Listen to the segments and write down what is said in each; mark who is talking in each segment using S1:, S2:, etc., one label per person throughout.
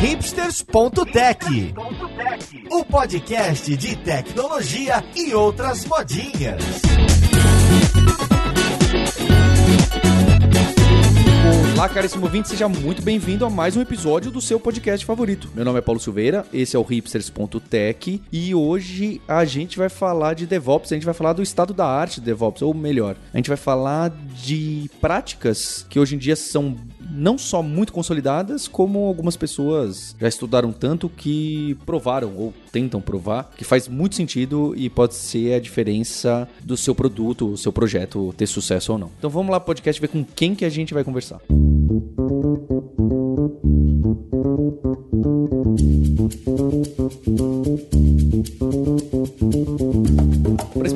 S1: hipsters.tech, o podcast de tecnologia e outras modinhas.
S2: Olá, caríssimo ouvinte, seja muito bem-vindo a mais um episódio do seu podcast favorito. Meu nome é Paulo Silveira, esse é o hipsters.tech e hoje a gente vai falar de DevOps, a gente vai falar do estado da arte de DevOps, ou melhor, a gente vai falar de práticas que hoje em dia são não só muito consolidadas, como algumas pessoas já estudaram tanto que provaram ou tentam provar que faz muito sentido e pode ser a diferença do seu produto, seu projeto ter sucesso ou não. Então vamos lá podcast ver com quem que a gente vai conversar. Esse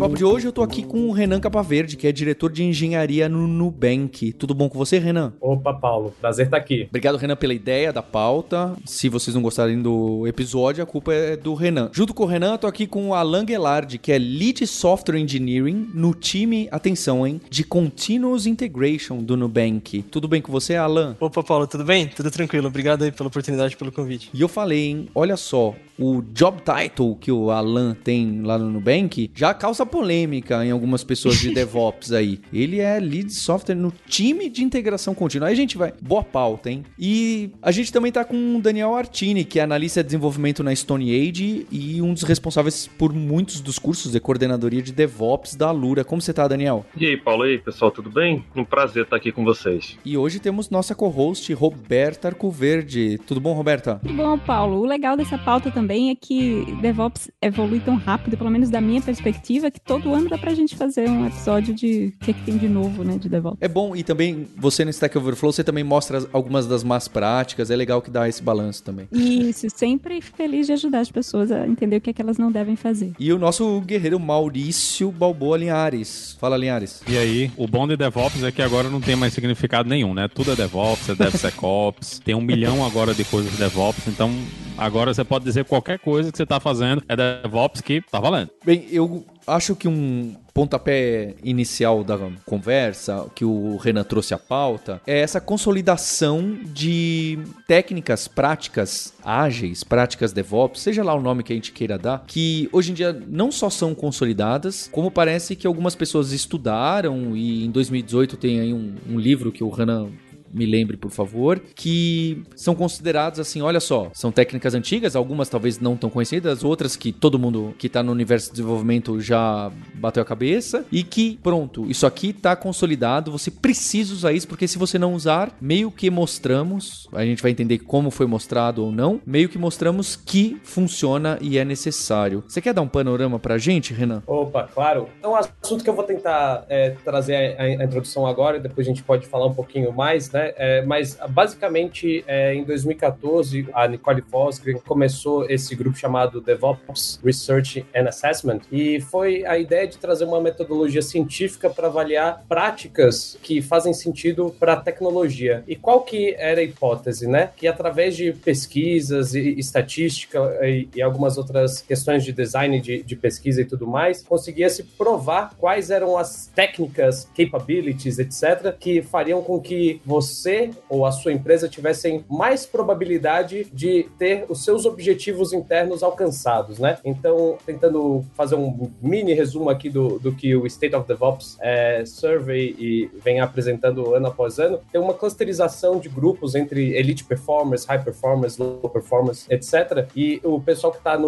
S2: papo de hoje, eu tô aqui com o Renan Capaverde, que é diretor de engenharia no Nubank. Tudo bom com você, Renan?
S3: Opa, Paulo. Prazer estar aqui.
S2: Obrigado, Renan, pela ideia da pauta. Se vocês não gostarem do episódio, a culpa é do Renan. Junto com o Renan, eu tô aqui com o Alan Gelard, que é Lead Software Engineering no time, atenção, hein, de Continuous Integration do Nubank. Tudo bem com você, Alan?
S4: Opa, Paulo, tudo bem? Tudo tranquilo. Obrigado aí pela oportunidade, pelo convite.
S2: E eu falei, hein, olha só, o job title que o Alan tem lá no Nubank já causa polêmica em algumas pessoas de DevOps aí. Ele é lead software no time de integração contínua. Aí a gente vai. Boa pauta, hein? E a gente também tá com o Daniel Artini, que é analista de desenvolvimento na Stone Age e um dos responsáveis por muitos dos cursos de coordenadoria de DevOps da Lura. Como você tá, Daniel?
S5: E aí, Paulo, e aí, pessoal, tudo bem? Um prazer estar aqui com vocês.
S2: E hoje temos nossa co-host, Roberta Arcoverde. Tudo bom, Roberta?
S6: Tudo bom, Paulo. O legal dessa pauta também é que DevOps evolui tão rápido, pelo menos da minha perspectiva, que todo ano dá pra gente fazer um episódio de o que, é que tem de novo, né, de DevOps.
S2: É bom, e também você no Stack Overflow, você também mostra algumas das más práticas, é legal que dá esse balanço também.
S6: Isso, sempre feliz de ajudar as pessoas a entender o que é que elas não devem fazer.
S2: E o nosso guerreiro Maurício Balboa Linhares. Fala, Linhares.
S7: E aí, o bom de DevOps é que agora não tem mais significado nenhum, né? Tudo é DevOps, é DevSecOps, tem um milhão agora de coisas de DevOps, então agora você pode dizer qualquer coisa que você está fazendo é DevOps que tá valendo.
S2: Bem, eu acho que um pontapé inicial da conversa, que o Renan trouxe à pauta, é essa consolidação de técnicas, práticas ágeis, práticas DevOps, seja lá o nome que a gente queira dar, que hoje em dia não só são consolidadas, como parece que algumas pessoas estudaram e em 2018 tem aí um, um livro que o Renan me lembre, por favor, que são considerados assim, olha só, são técnicas antigas, algumas talvez não tão conhecidas, outras que todo mundo que tá no universo de desenvolvimento já bateu a cabeça e que, pronto, isso aqui tá consolidado, você precisa usar isso, porque se você não usar, meio que mostramos, a gente vai entender como foi mostrado ou não, meio que mostramos que funciona e é necessário. Você quer dar um panorama pra gente, Renan?
S3: Opa, claro. É um assunto que eu vou tentar é, trazer a, a, introdução agora, depois a gente pode falar um pouquinho mais, né? É, mas basicamente é, em 2014 a Nicole Fosgren começou esse grupo chamado DevOps Research and Assessment e foi a ideia de trazer uma metodologia científica para avaliar práticas que fazem sentido para a tecnologia. E qual que era a hipótese, né? Que através de pesquisas e estatística e, e algumas outras questões de design de, de pesquisa e tudo mais, conseguia-se provar quais eram as técnicas, capabilities, etc., que fariam com que você você ou a sua empresa tivessem mais probabilidade de ter os seus objetivos internos alcançados, né? Então, tentando fazer um mini resumo aqui do, do que o State of DevOps é, Survey e vem apresentando ano após ano, tem uma clusterização de grupos entre elite performers, high performers, low performers, etc. E o pessoal que está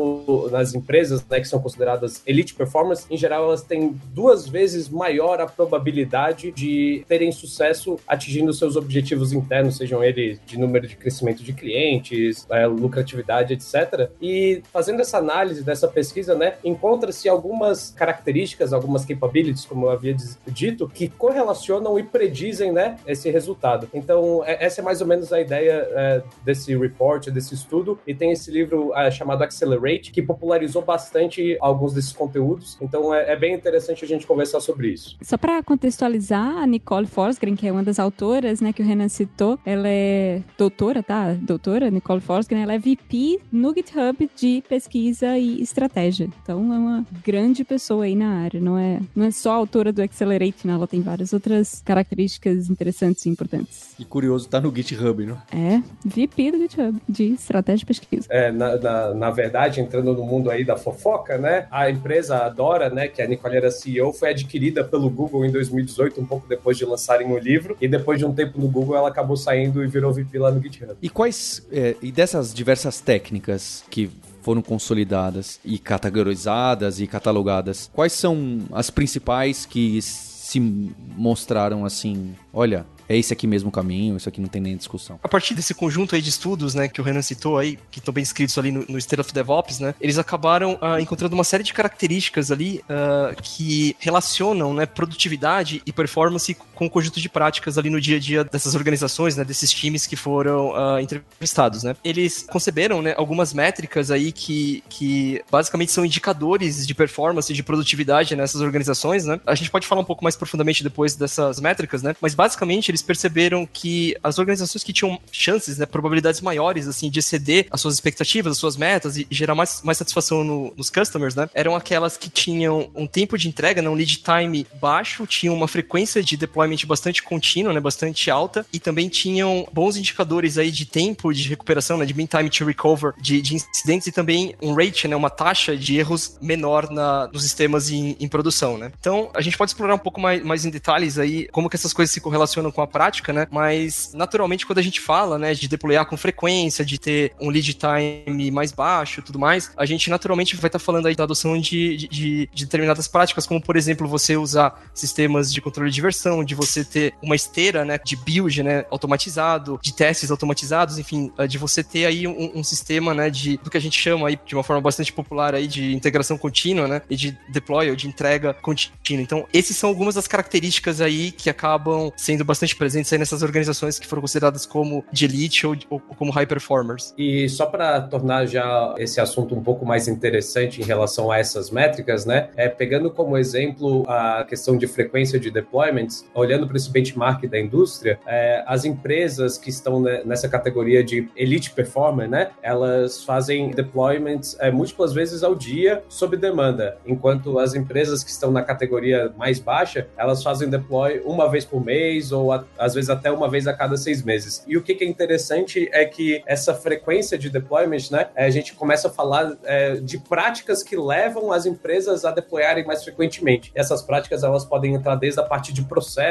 S3: nas empresas, né, que são consideradas elite performers, em geral, elas têm duas vezes maior a probabilidade de terem sucesso atingindo seus objetivos objetivos internos, sejam eles de número de crescimento de clientes, é, lucratividade, etc. E fazendo essa análise dessa pesquisa, né, encontra-se algumas características, algumas capabilities, como eu havia dito, que correlacionam e predizem, né, esse resultado. Então, é, essa é mais ou menos a ideia é, desse report, desse estudo, e tem esse livro é, chamado Accelerate, que popularizou bastante alguns desses conteúdos. Então, é, é bem interessante a gente conversar sobre isso.
S6: Só para contextualizar, a Nicole Forsgren, que é uma das autoras, né, que o Renan citou, ela é doutora, tá? Doutora, Nicole Forsgren, ela é VP no GitHub de pesquisa e estratégia. Então é uma grande pessoa aí na área, não é, não é só autora do Accelerate, né? Ela tem várias outras características interessantes e importantes.
S2: E curioso, tá no GitHub, né?
S6: É, VP do GitHub, de estratégia de pesquisa.
S3: É, na, na, na verdade, entrando no mundo aí da fofoca, né? A empresa Adora, né, que a Nicole era CEO, foi adquirida pelo Google em 2018, um pouco depois de lançarem o livro. E depois de um tempo no Google, ela acabou saindo e virou VP lá no GitHub.
S2: E quais, é, e dessas diversas técnicas que foram consolidadas e categorizadas e catalogadas, quais são as principais que se mostraram assim, olha, é esse aqui mesmo o caminho, isso aqui não tem nem discussão.
S4: A partir desse conjunto aí de estudos, né, que o Renan citou aí, que estão bem escritos ali no, no State of DevOps, né, eles acabaram uh, encontrando uma série de características ali uh, que relacionam, né, produtividade e performance com o conjunto de práticas ali no dia a dia dessas organizações, né, desses times que foram uh, entrevistados, né. Eles conceberam, né, algumas métricas aí que, que basicamente são indicadores de performance e de produtividade nessas organizações, né. A gente pode falar um pouco mais profundamente depois dessas métricas, né, mas basicamente eles perceberam que as organizações que tinham chances, né, probabilidades maiores, assim, de exceder as suas expectativas, as suas metas e gerar mais, mais satisfação no, nos customers, né, eram aquelas que tinham um tempo de entrega, né, um lead time baixo, tinham uma frequência de deployment bastante contínua, né, bastante alta e também tinham bons indicadores aí de tempo de recuperação, né, de mean time to recover de, de incidentes e também um rate, né, uma taxa de erros menor na, nos sistemas em, em produção, né. Então, a gente pode explorar um pouco mais, mais em detalhes aí como que essas coisas se correlacionam com a prática, né? Mas naturalmente quando a gente fala, né, de deployar com frequência, de ter um lead time mais baixo, tudo mais, a gente naturalmente vai estar tá falando aí da adoção de, de, de, determinadas práticas, como por exemplo você usar sistemas de controle de versão, de você ter uma esteira, né, de build, né, automatizado, de testes automatizados, enfim, eh, de você ter aí um, um sistema, né, de do que a gente chama aí de uma forma bastante popular aí de integração contínua, né, e de deploy ou de entrega contínua. Então, esses são algumas das características aí que acabam sendo bastante presentes aí nessas organizações que foram consideradas como de elite ou, ou como high performers.
S3: E só para tornar já esse assunto um pouco mais interessante em relação a essas métricas, né? É pegando como exemplo a questão de frequência de deployments, olhando para esse benchmark da indústria, é, as empresas que estão nessa categoria de elite performer, né? Elas fazem deployments é, múltiplas vezes ao dia sob demanda, enquanto as empresas que estão na categoria mais baixa, elas fazem deploy uma vez por mês ou às vezes até uma vez a cada seis meses. E o que, é interessante é que essa frequência de deployment, né, a gente começa a falar é, de práticas que levam as empresas a deployarem mais frequentemente. Essas práticas elas podem entrar desde a parte de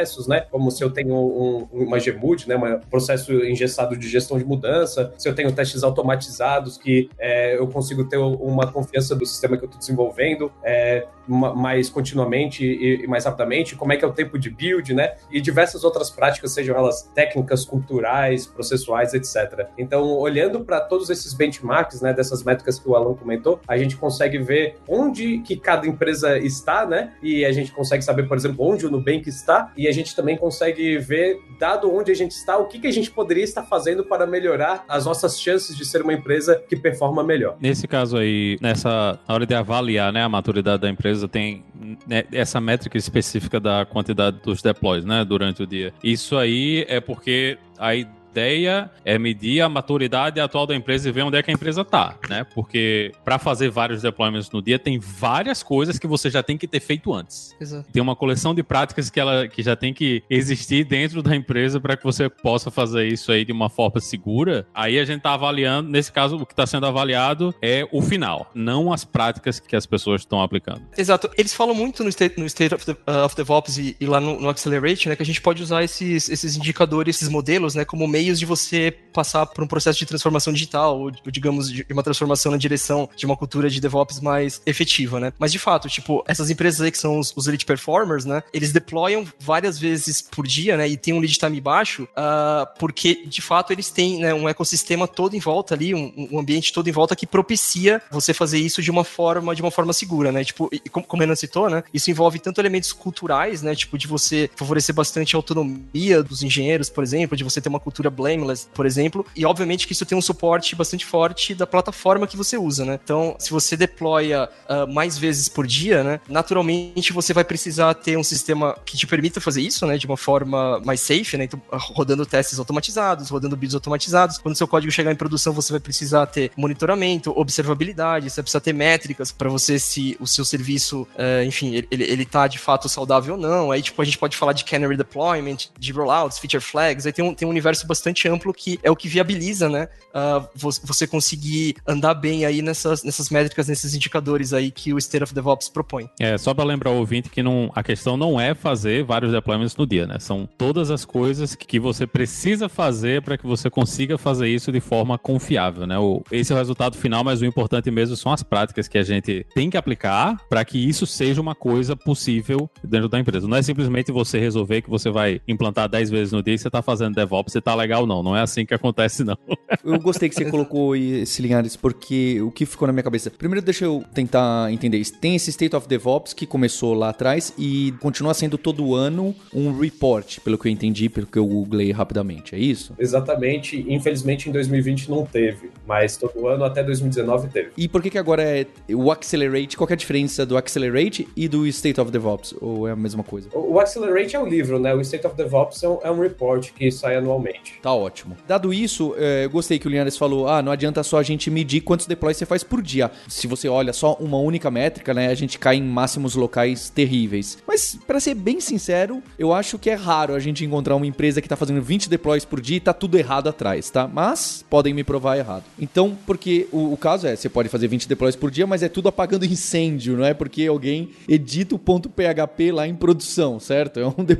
S3: processos, né, como se eu tenho um, uma GMUD, né, um processo engessado de gestão de mudança, se eu tenho testes automatizados que é, eu consigo ter uma confiança do sistema que eu estou desenvolvendo é, mais continuamente e, e mais rapidamente, como é que é o tempo de build, né, e diversas outras práticas sejam elas técnicas, culturais, processuais, etc. Então, olhando para todos esses benchmarks, né, dessas métricas que o Alan comentou, a gente consegue ver onde que cada empresa está, né? E a gente consegue saber, por exemplo, onde o Nubank está, e a gente também consegue ver, dado onde a gente está, o que, que a gente poderia estar fazendo para melhorar as nossas chances de ser uma empresa que performa melhor.
S7: Nesse caso aí, nessa na hora de avaliar, né, a maturidade da empresa, tem né, essa métrica específica da quantidade dos deploys, né, durante o dia. Isso aí é porque a ideia é medir a maturidade atual da empresa e ver onde é que a empresa está, né? Porque para fazer vários deployments no dia tem várias coisas que você já tem que ter feito antes.
S4: Exato.
S7: Tem uma coleção de práticas que ela que já tem que existir dentro da empresa para que você possa fazer isso aí de uma forma segura. Aí a gente está avaliando, nesse caso o que está sendo avaliado é o final, não as práticas que as pessoas estão aplicando.
S4: Exato. Eles falam muito no State, no state of, the, uh, of DevOps e, e lá no, no Accelerate, né, que a gente pode usar esses, esses indicadores, esses modelos, né, como meio meios de você passar por um processo de transformação digital, ou, digamos, de uma transformação na direção de uma cultura de DevOps mais efetiva, né? Mas de fato, tipo, essas empresas aí que são os, os elite performers, né? Eles deployam várias vezes por dia, né? E tem um lead time baixo, uh, porque de fato eles têm né, um ecossistema todo em volta ali, um, um, ambiente todo em volta que propicia você fazer isso de uma forma, de uma forma segura, né? Tipo, e como, como o Renan citou, né? Isso envolve tanto elementos culturais, né? Tipo, de você favorecer bastante a autonomia dos engenheiros, por exemplo, de você ter uma cultura Blameless, por exemplo, e obviamente que isso tem um suporte bastante forte da plataforma que você usa, né? Então, se você deploya uh, mais vezes por dia, né, naturalmente você vai precisar ter um sistema que te permita fazer isso, né, de uma forma mais safe, né? Então, rodando testes automatizados, rodando builds automatizados. Quando seu código chegar em produção, você vai precisar ter monitoramento, observabilidade, você vai precisar ter métricas para você se o seu serviço, uh, enfim, ele, ele tá de fato saudável ou não. Aí, tipo, a gente pode falar de canary deployment, de rollouts, feature flags, aí tem um, tem um universo bastante amplo que é o que viabiliza, né, uh, você conseguir andar bem aí nessas, nessas métricas, nesses indicadores aí que o State of DevOps propõe.
S7: É, só para lembrar o ouvinte que não, a questão não é fazer vários deployments no dia, né? São todas as coisas que você precisa fazer para que você consiga fazer isso de forma confiável, né? O, esse é o resultado final, mas o importante mesmo são as práticas que a gente tem que aplicar para que isso seja uma coisa possível dentro da empresa. Não é simplesmente você resolver que você vai implantar 10 vezes no dia e você está fazendo DevOps, você tá legal, não. Não é assim que acontece, não.
S2: Eu gostei que você colocou esse Linhares, porque o que ficou na minha cabeça. Primeiro, deixa eu tentar entender. Tem esse State of DevOps que começou lá atrás e continua sendo todo ano um report, pelo que eu entendi, pelo que eu googlei rapidamente. É isso?
S3: Exatamente. Infelizmente, em 2020 não teve, mas todo ano até 2019 teve.
S2: E por que, que agora é o Accelerate? Qual é a diferença do Accelerate e do State of DevOps? Ou é a mesma coisa?
S3: O Accelerate é o livro, né? O State of DevOps é um, é um report que sai anualmente.
S2: Tá ótimo. Dado isso, é, eu gostei que o Linhares falou: ah, não adianta só a gente medir quantos deploys você faz por dia. Se você olha só uma única métrica, né, a gente cai em máximos locais terríveis. Mas, para ser bem sincero, eu acho que é raro a gente encontrar uma empresa que tá fazendo 20 deploys por dia e tá tudo errado atrás, tá? Mas podem me provar errado. Então, porque o, o caso é, você pode fazer 20 deploys por dia, mas é tudo apagando incêndio, não é porque alguém edita o ponto PHP lá em produção, certo? É, um de,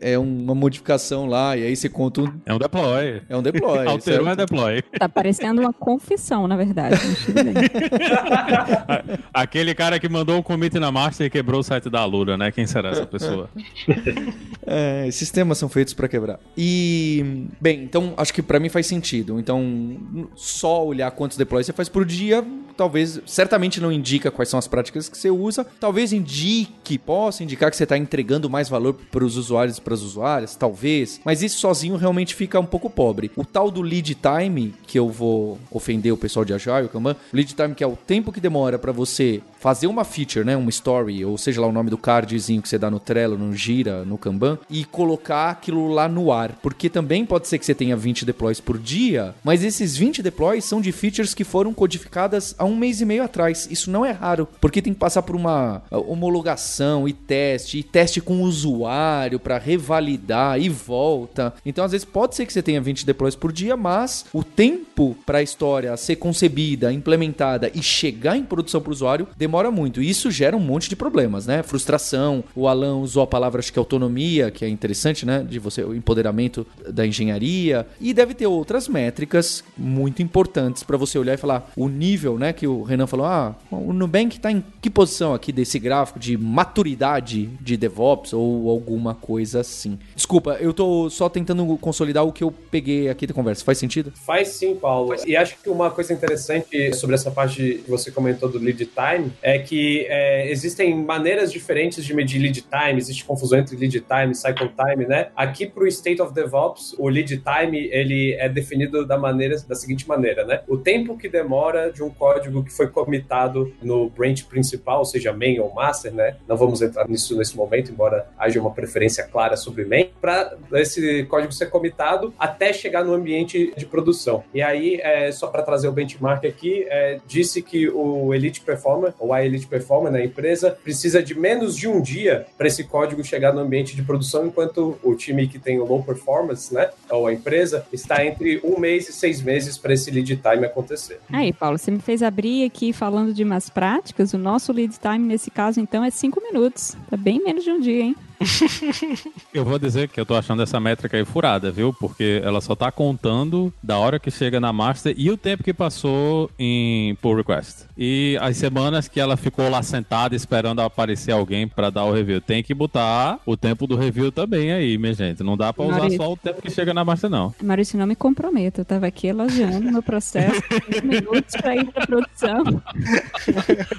S2: é uma modificação lá e aí você conta um...
S7: É um deploy.
S2: É um deploy.
S7: Alterou é deploy.
S6: Tá parecendo uma confissão, na verdade.
S7: Aquele cara que mandou o um commit na master e quebrou o site da Alura, né? Quem será essa pessoa?
S2: é, sistemas são feitos para quebrar. E, bem, então acho que para mim faz sentido. Então, só olhar quantos deploys você faz por dia, talvez, certamente não indica quais são as práticas que você usa. Talvez indique, possa indicar que você está entregando mais valor para os usuários e para as usuárias, talvez. Mas isso sozinho realmente fica um pouco pobre. O tal do lead time, que eu vou ofender o pessoal de Agile, o Kanban, lead time que é o tempo que demora para você fazer uma feature, né, uma story, ou seja lá o nome do cardzinho que você dá no Trello, no Gira, no Kanban, e colocar aquilo lá no ar. Porque também pode ser que você tenha 20 deploys por dia, mas esses 20 deploys são de features que foram codificadas há um mês e meio atrás. Isso não é raro, porque tem que passar por uma homologação e teste, e teste com o usuário para revalidar e volta. Então, às vezes pode ser que você tenha 20 deploys por dia, mas o tempo para a história ser concebida, implementada e chegar em produção para o usuário demora muito. E isso gera um monte de problemas, né? Frustração. O Alan usou a palavra, acho que autonomia, que é interessante, né? De você, o empoderamento da engenharia. E deve ter outras métricas muito importantes para você olhar e falar o nível, né? Que o Renan falou, ah, o Nubank está em que posição aqui desse gráfico de maturidade de DevOps ou alguma coisa assim. Desculpa, eu tô só tentando consolidar o que eu peguei aqui da conversa. Faz sentido?
S3: Faz sim, Paulo. E acho que uma coisa interessante sobre essa parte que você comentou do lead time é que é, existem maneiras diferentes de medir lead time, existe confusão entre lead time e cycle time, né? Aqui para o State of DevOps, o lead time ele é definido da maneira da seguinte maneira, né? O tempo que demora de um código que foi comitado no branch principal, seja main ou master, né? Não vamos entrar nisso nesse momento, embora haja uma preferência clara sobre main, para esse código ser comitado até chegar no ambiente de produção. E aí, é, só para trazer o benchmark aqui, é, disse que o Elite Performer, ou a Elite Performer na empresa, precisa de menos de um dia para esse código chegar no ambiente de produção, enquanto o time que tem o low performance, né, ou a empresa, está entre um mês e seis meses para esse lead time acontecer.
S6: Aí, Paulo, você me fez abrir aqui falando de umas práticas. O nosso lead time nesse caso, então, é cinco minutos. Tá bem menos de um dia, hein?
S7: eu vou dizer que eu tô achando essa métrica aí furada, viu? Porque ela só tá contando da hora que chega na master e o tempo que passou em pull request. E as semanas que ela ficou lá sentada esperando aparecer alguém para dar o review. Tem que botar o tempo do review também aí, minha gente. Não dá pra usar Maurício. só o tempo que chega na master, não.
S6: Maurício, não me comprometa. Eu tava aqui elogiando meu processo. minutos pra ir pra produção.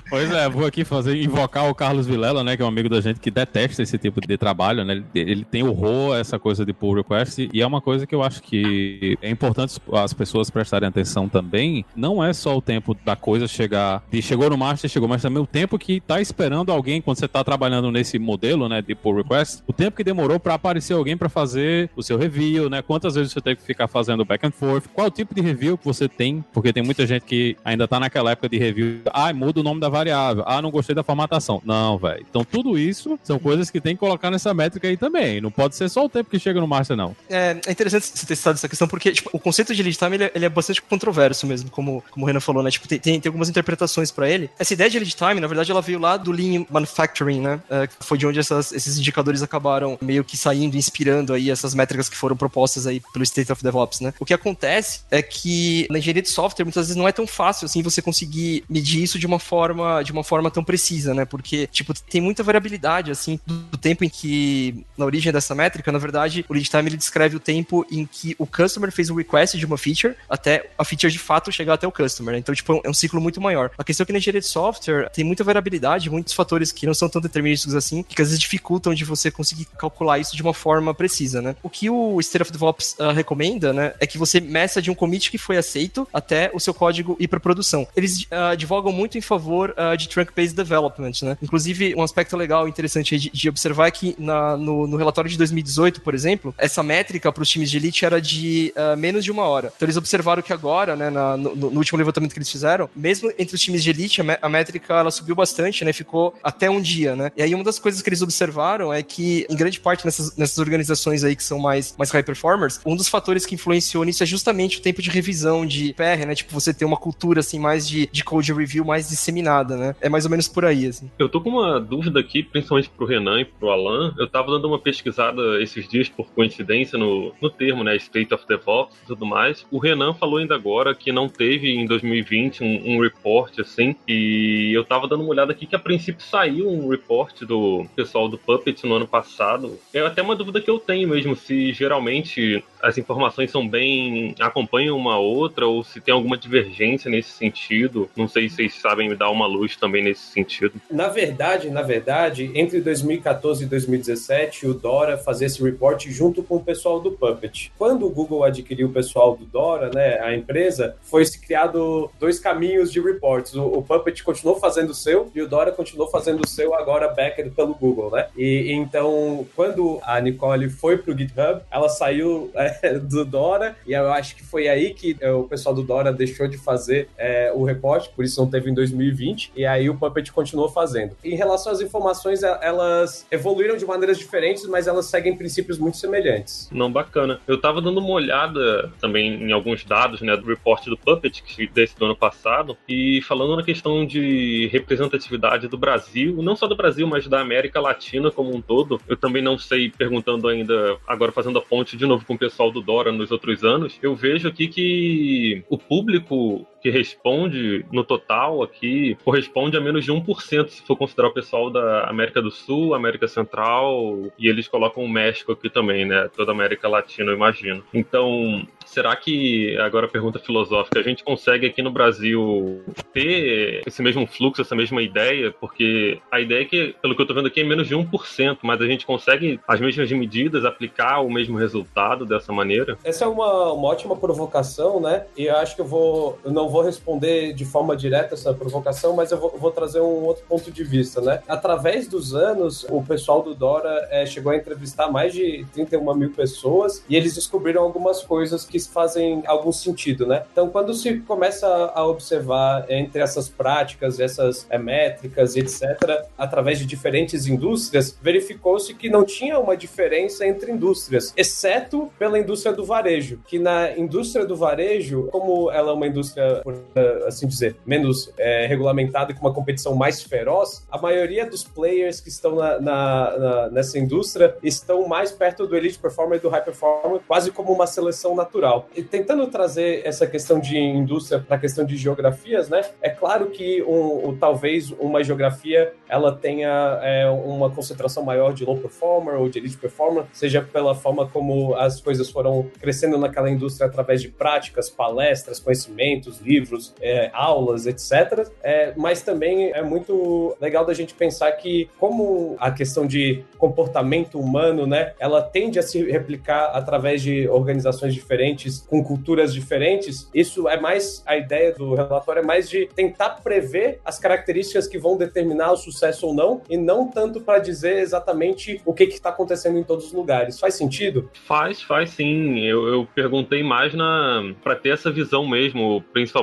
S7: pois é, vou aqui fazer, invocar o Carlos Vilela, né? Que é um amigo da gente que detesta esse tipo de trabalho, né? Ele, ele tem o RAW, essa coisa de pull request, e é uma coisa que eu acho que é importante as pessoas prestarem atenção também. Não é só o tempo da coisa chegar, de chegou no master, chegou, mas também o tempo que tá esperando alguém quando você tá trabalhando nesse modelo, né, de pull request, o tempo que demorou para aparecer alguém para fazer o seu review, né? Quantas vezes você teve que ficar fazendo back and forth? Qual o tipo de review que você tem? Porque tem muita gente que ainda tá naquela época de review, ah, muda o nome da variável, ah, não gostei da formatação. Não, velho. Então tudo isso são coisas que tem que colocar nessa métrica aí também. Não pode ser só o tempo que chega no master, não.
S4: É, é interessante você ter citado essa questão, porque tipo, o conceito de lead time ele é, ele é, bastante controverso mesmo, como, como o Renan falou, né? Tipo, tem, tem, algumas interpretações para ele. Essa ideia de lead time, na verdade, ela veio lá do Lean Manufacturing, né? É, foi de onde essas, esses indicadores acabaram meio que saindo, inspirando aí essas métricas que foram propostas aí pelo State of DevOps, né? O que acontece é que na engenharia de software, muitas vezes não é tão fácil assim você conseguir medir isso de uma forma, de uma forma tão precisa, né? Porque, tipo, tem muita variabilidade, assim, do tempo em que, na origem dessa métrica, na verdade, o lead time ele descreve o tempo em que o customer fez o request de uma feature até a feature de fato chegar até o customer. Né? Então, tipo, é um ciclo muito maior. A questão é que na engenharia de software tem muita variabilidade, muitos fatores que não são tão determinísticos assim, que às vezes dificultam de você conseguir calcular isso de uma forma precisa, né? O que o State of DevOps uh, recomenda, né, é que você meça de um commit que foi aceito até o seu código ir para produção. Eles uh, advogam muito em favor uh, de trunk-based development, né? Inclusive, um aspecto legal e interessante de, de, observar é que na, no, no, relatório de 2018, por exemplo, essa métrica para os times de elite era de menos de uma hora. Então, eles observaram que agora, né, na, no, no, último levantamento que eles fizeram, mesmo entre os times de elite, a métrica ela subiu bastante, né? Ficou até um dia, né? E aí, uma das coisas que eles observaram é que, em grande parte nessas, nessas organizações aí que são mais, mais high performers, um dos fatores que influenciou nisso é justamente o tempo de revisão de PR, né? Tipo, você ter uma cultura, assim, mais de, de code review mais disseminada, né? É mais ou menos por aí, assim.
S5: Eu tô com uma dúvida aqui, principalmente pro Renan e pro Alan. Eu tava dando uma pesquisada esses dias, por coincidência, no, no termo, né? State of DevOps e tudo mais. O Renan falou ainda agora que não teve em 2020 um, um report, assim, e eu tava dando uma olhada aqui que a princípio saiu um report do pessoal do Puppet no ano passado. É até uma dúvida que eu tenho mesmo, se geralmente as informações são bem. acompanham uma outra, ou se tem alguma divergência nesse sentido. Não sei se vocês sabem me dar uma luz também nesse sentido.
S3: Na verdade, na verdade, entre 2014 e 2017, o Dora fazia esse report junto com o pessoal do Puppet. Quando o Google adquiriu o pessoal do Dora, né, a empresa, foi criado dois caminhos de O, o Puppet continuou fazendo o seu e o Dora continuou fazendo o seu agora backed pelo Google, né? E então, quando a Nicole foi pro GitHub, ela saiu é, do Dora e eu acho que foi aí que é, o pessoal do Dora deixou de fazer é, o report, por isso não teve em 2020, e aí o Puppet continuou fazendo. Em relação às informações, é, elas evoluíram de maneiras diferentes, mas elas seguem princípios muito semelhantes.
S5: Não, bacana. Eu tava dando uma olhada também em alguns dados, né, do report do Puppet, desse do ano passado, e falando na questão de representatividade do Brasil, não só do Brasil, mas da América Latina como um todo, eu também não sei, perguntando ainda, agora fazendo a ponte de novo com o pessoal do Dora nos outros anos, eu vejo aqui que o público que responde no total aqui corresponde a menos de 1% se for considerar o pessoal da América do Sul, América Central e eles colocam o México aqui também, né? Toda a América Latina, eu imagino. Então, será que, agora a pergunta filosófica, a gente consegue aqui no Brasil ter esse mesmo fluxo, essa mesma ideia? Porque a ideia é que, pelo que eu tô vendo aqui, é menos de 1%, mas a gente consegue as mesmas medidas, aplicar o mesmo resultado dessa maneira?
S3: Essa é uma, uma ótima provocação, né? E eu acho que eu vou. Eu não vou responder de forma direta essa provocação, mas eu vou, vou trazer um outro ponto de vista, né? Através dos anos, o pessoal do Dora é, chegou a entrevistar mais de 31 mil pessoas e eles descobriram algumas coisas que fazem algum sentido, né? Então, quando se começa a observar entre essas práticas, essas é, métricas, etc., através de diferentes indústrias, verificou-se que não tinha uma diferença entre indústrias, exceto pela indústria do varejo, que na indústria do varejo, como ela é uma indústria, por assim dizer, menos é, regulamentada e com uma competição mais feroz, a maioria dos players que estão na, na, na, nessa indústria estão mais perto do elite performer e do high performer, quase como uma seleção natural. E tentando trazer essa questão de indústria para a questão de geografias, né? É claro que um, talvez uma geografia ela tenha é, uma concentração maior de low performer ou de elite performer, seja pela forma como as coisas foram crescendo naquela indústria através de práticas, palestras, conhecimentos, livros, é, aulas, etc. É, mas também é muito legal da gente pensar que como a questão de comportamento humano, né, ela tende a se replicar através de organizações diferentes, com culturas diferentes, isso é mais a ideia do relatório é mais de tentar prever as características que vão determinar o sucesso ou não, e não tanto para dizer exatamente o que está acontecendo em todos os lugares. Faz sentido?
S5: Faz, faz sim. Eu, eu perguntei mais na para ter essa visão mesmo, principalmente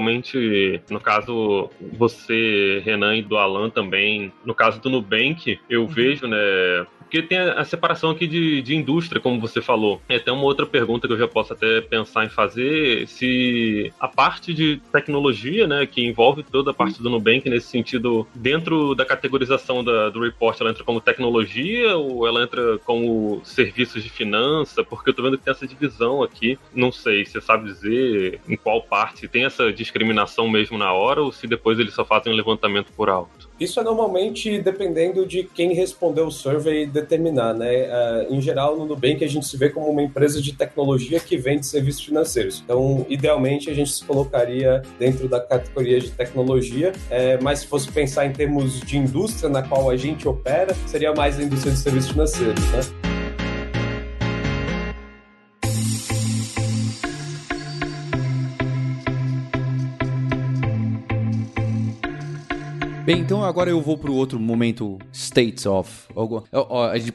S5: no caso você, Renan e do Alan também. No caso do Nubank, eu uhum. vejo, né, porque tem a, separação aqui de, de indústria, como você falou. É até uma outra pergunta que eu já posso até pensar em fazer, se a parte de tecnologia, né, que envolve toda a parte do Nubank nesse sentido, dentro da categorização da, do report, ela entra como tecnologia ou ela entra como serviços de finança? Porque eu tô vendo que tem essa divisão aqui. Não sei, você sabe dizer em qual parte tem essa discriminação mesmo na hora ou se depois eles só fazem um levantamento por alto?
S3: Isso é normalmente dependendo de quem respondeu o survey determinar, né? Uh, em geral, no Nubank a gente se vê como uma empresa de tecnologia que vende serviços financeiros. Então, idealmente, a gente se colocaria dentro da categoria de tecnologia, é, mas se fosse pensar em termos de indústria na qual a gente opera, seria mais a indústria de serviços financeiros, né?
S2: Bem, então agora eu vou para o outro momento states of.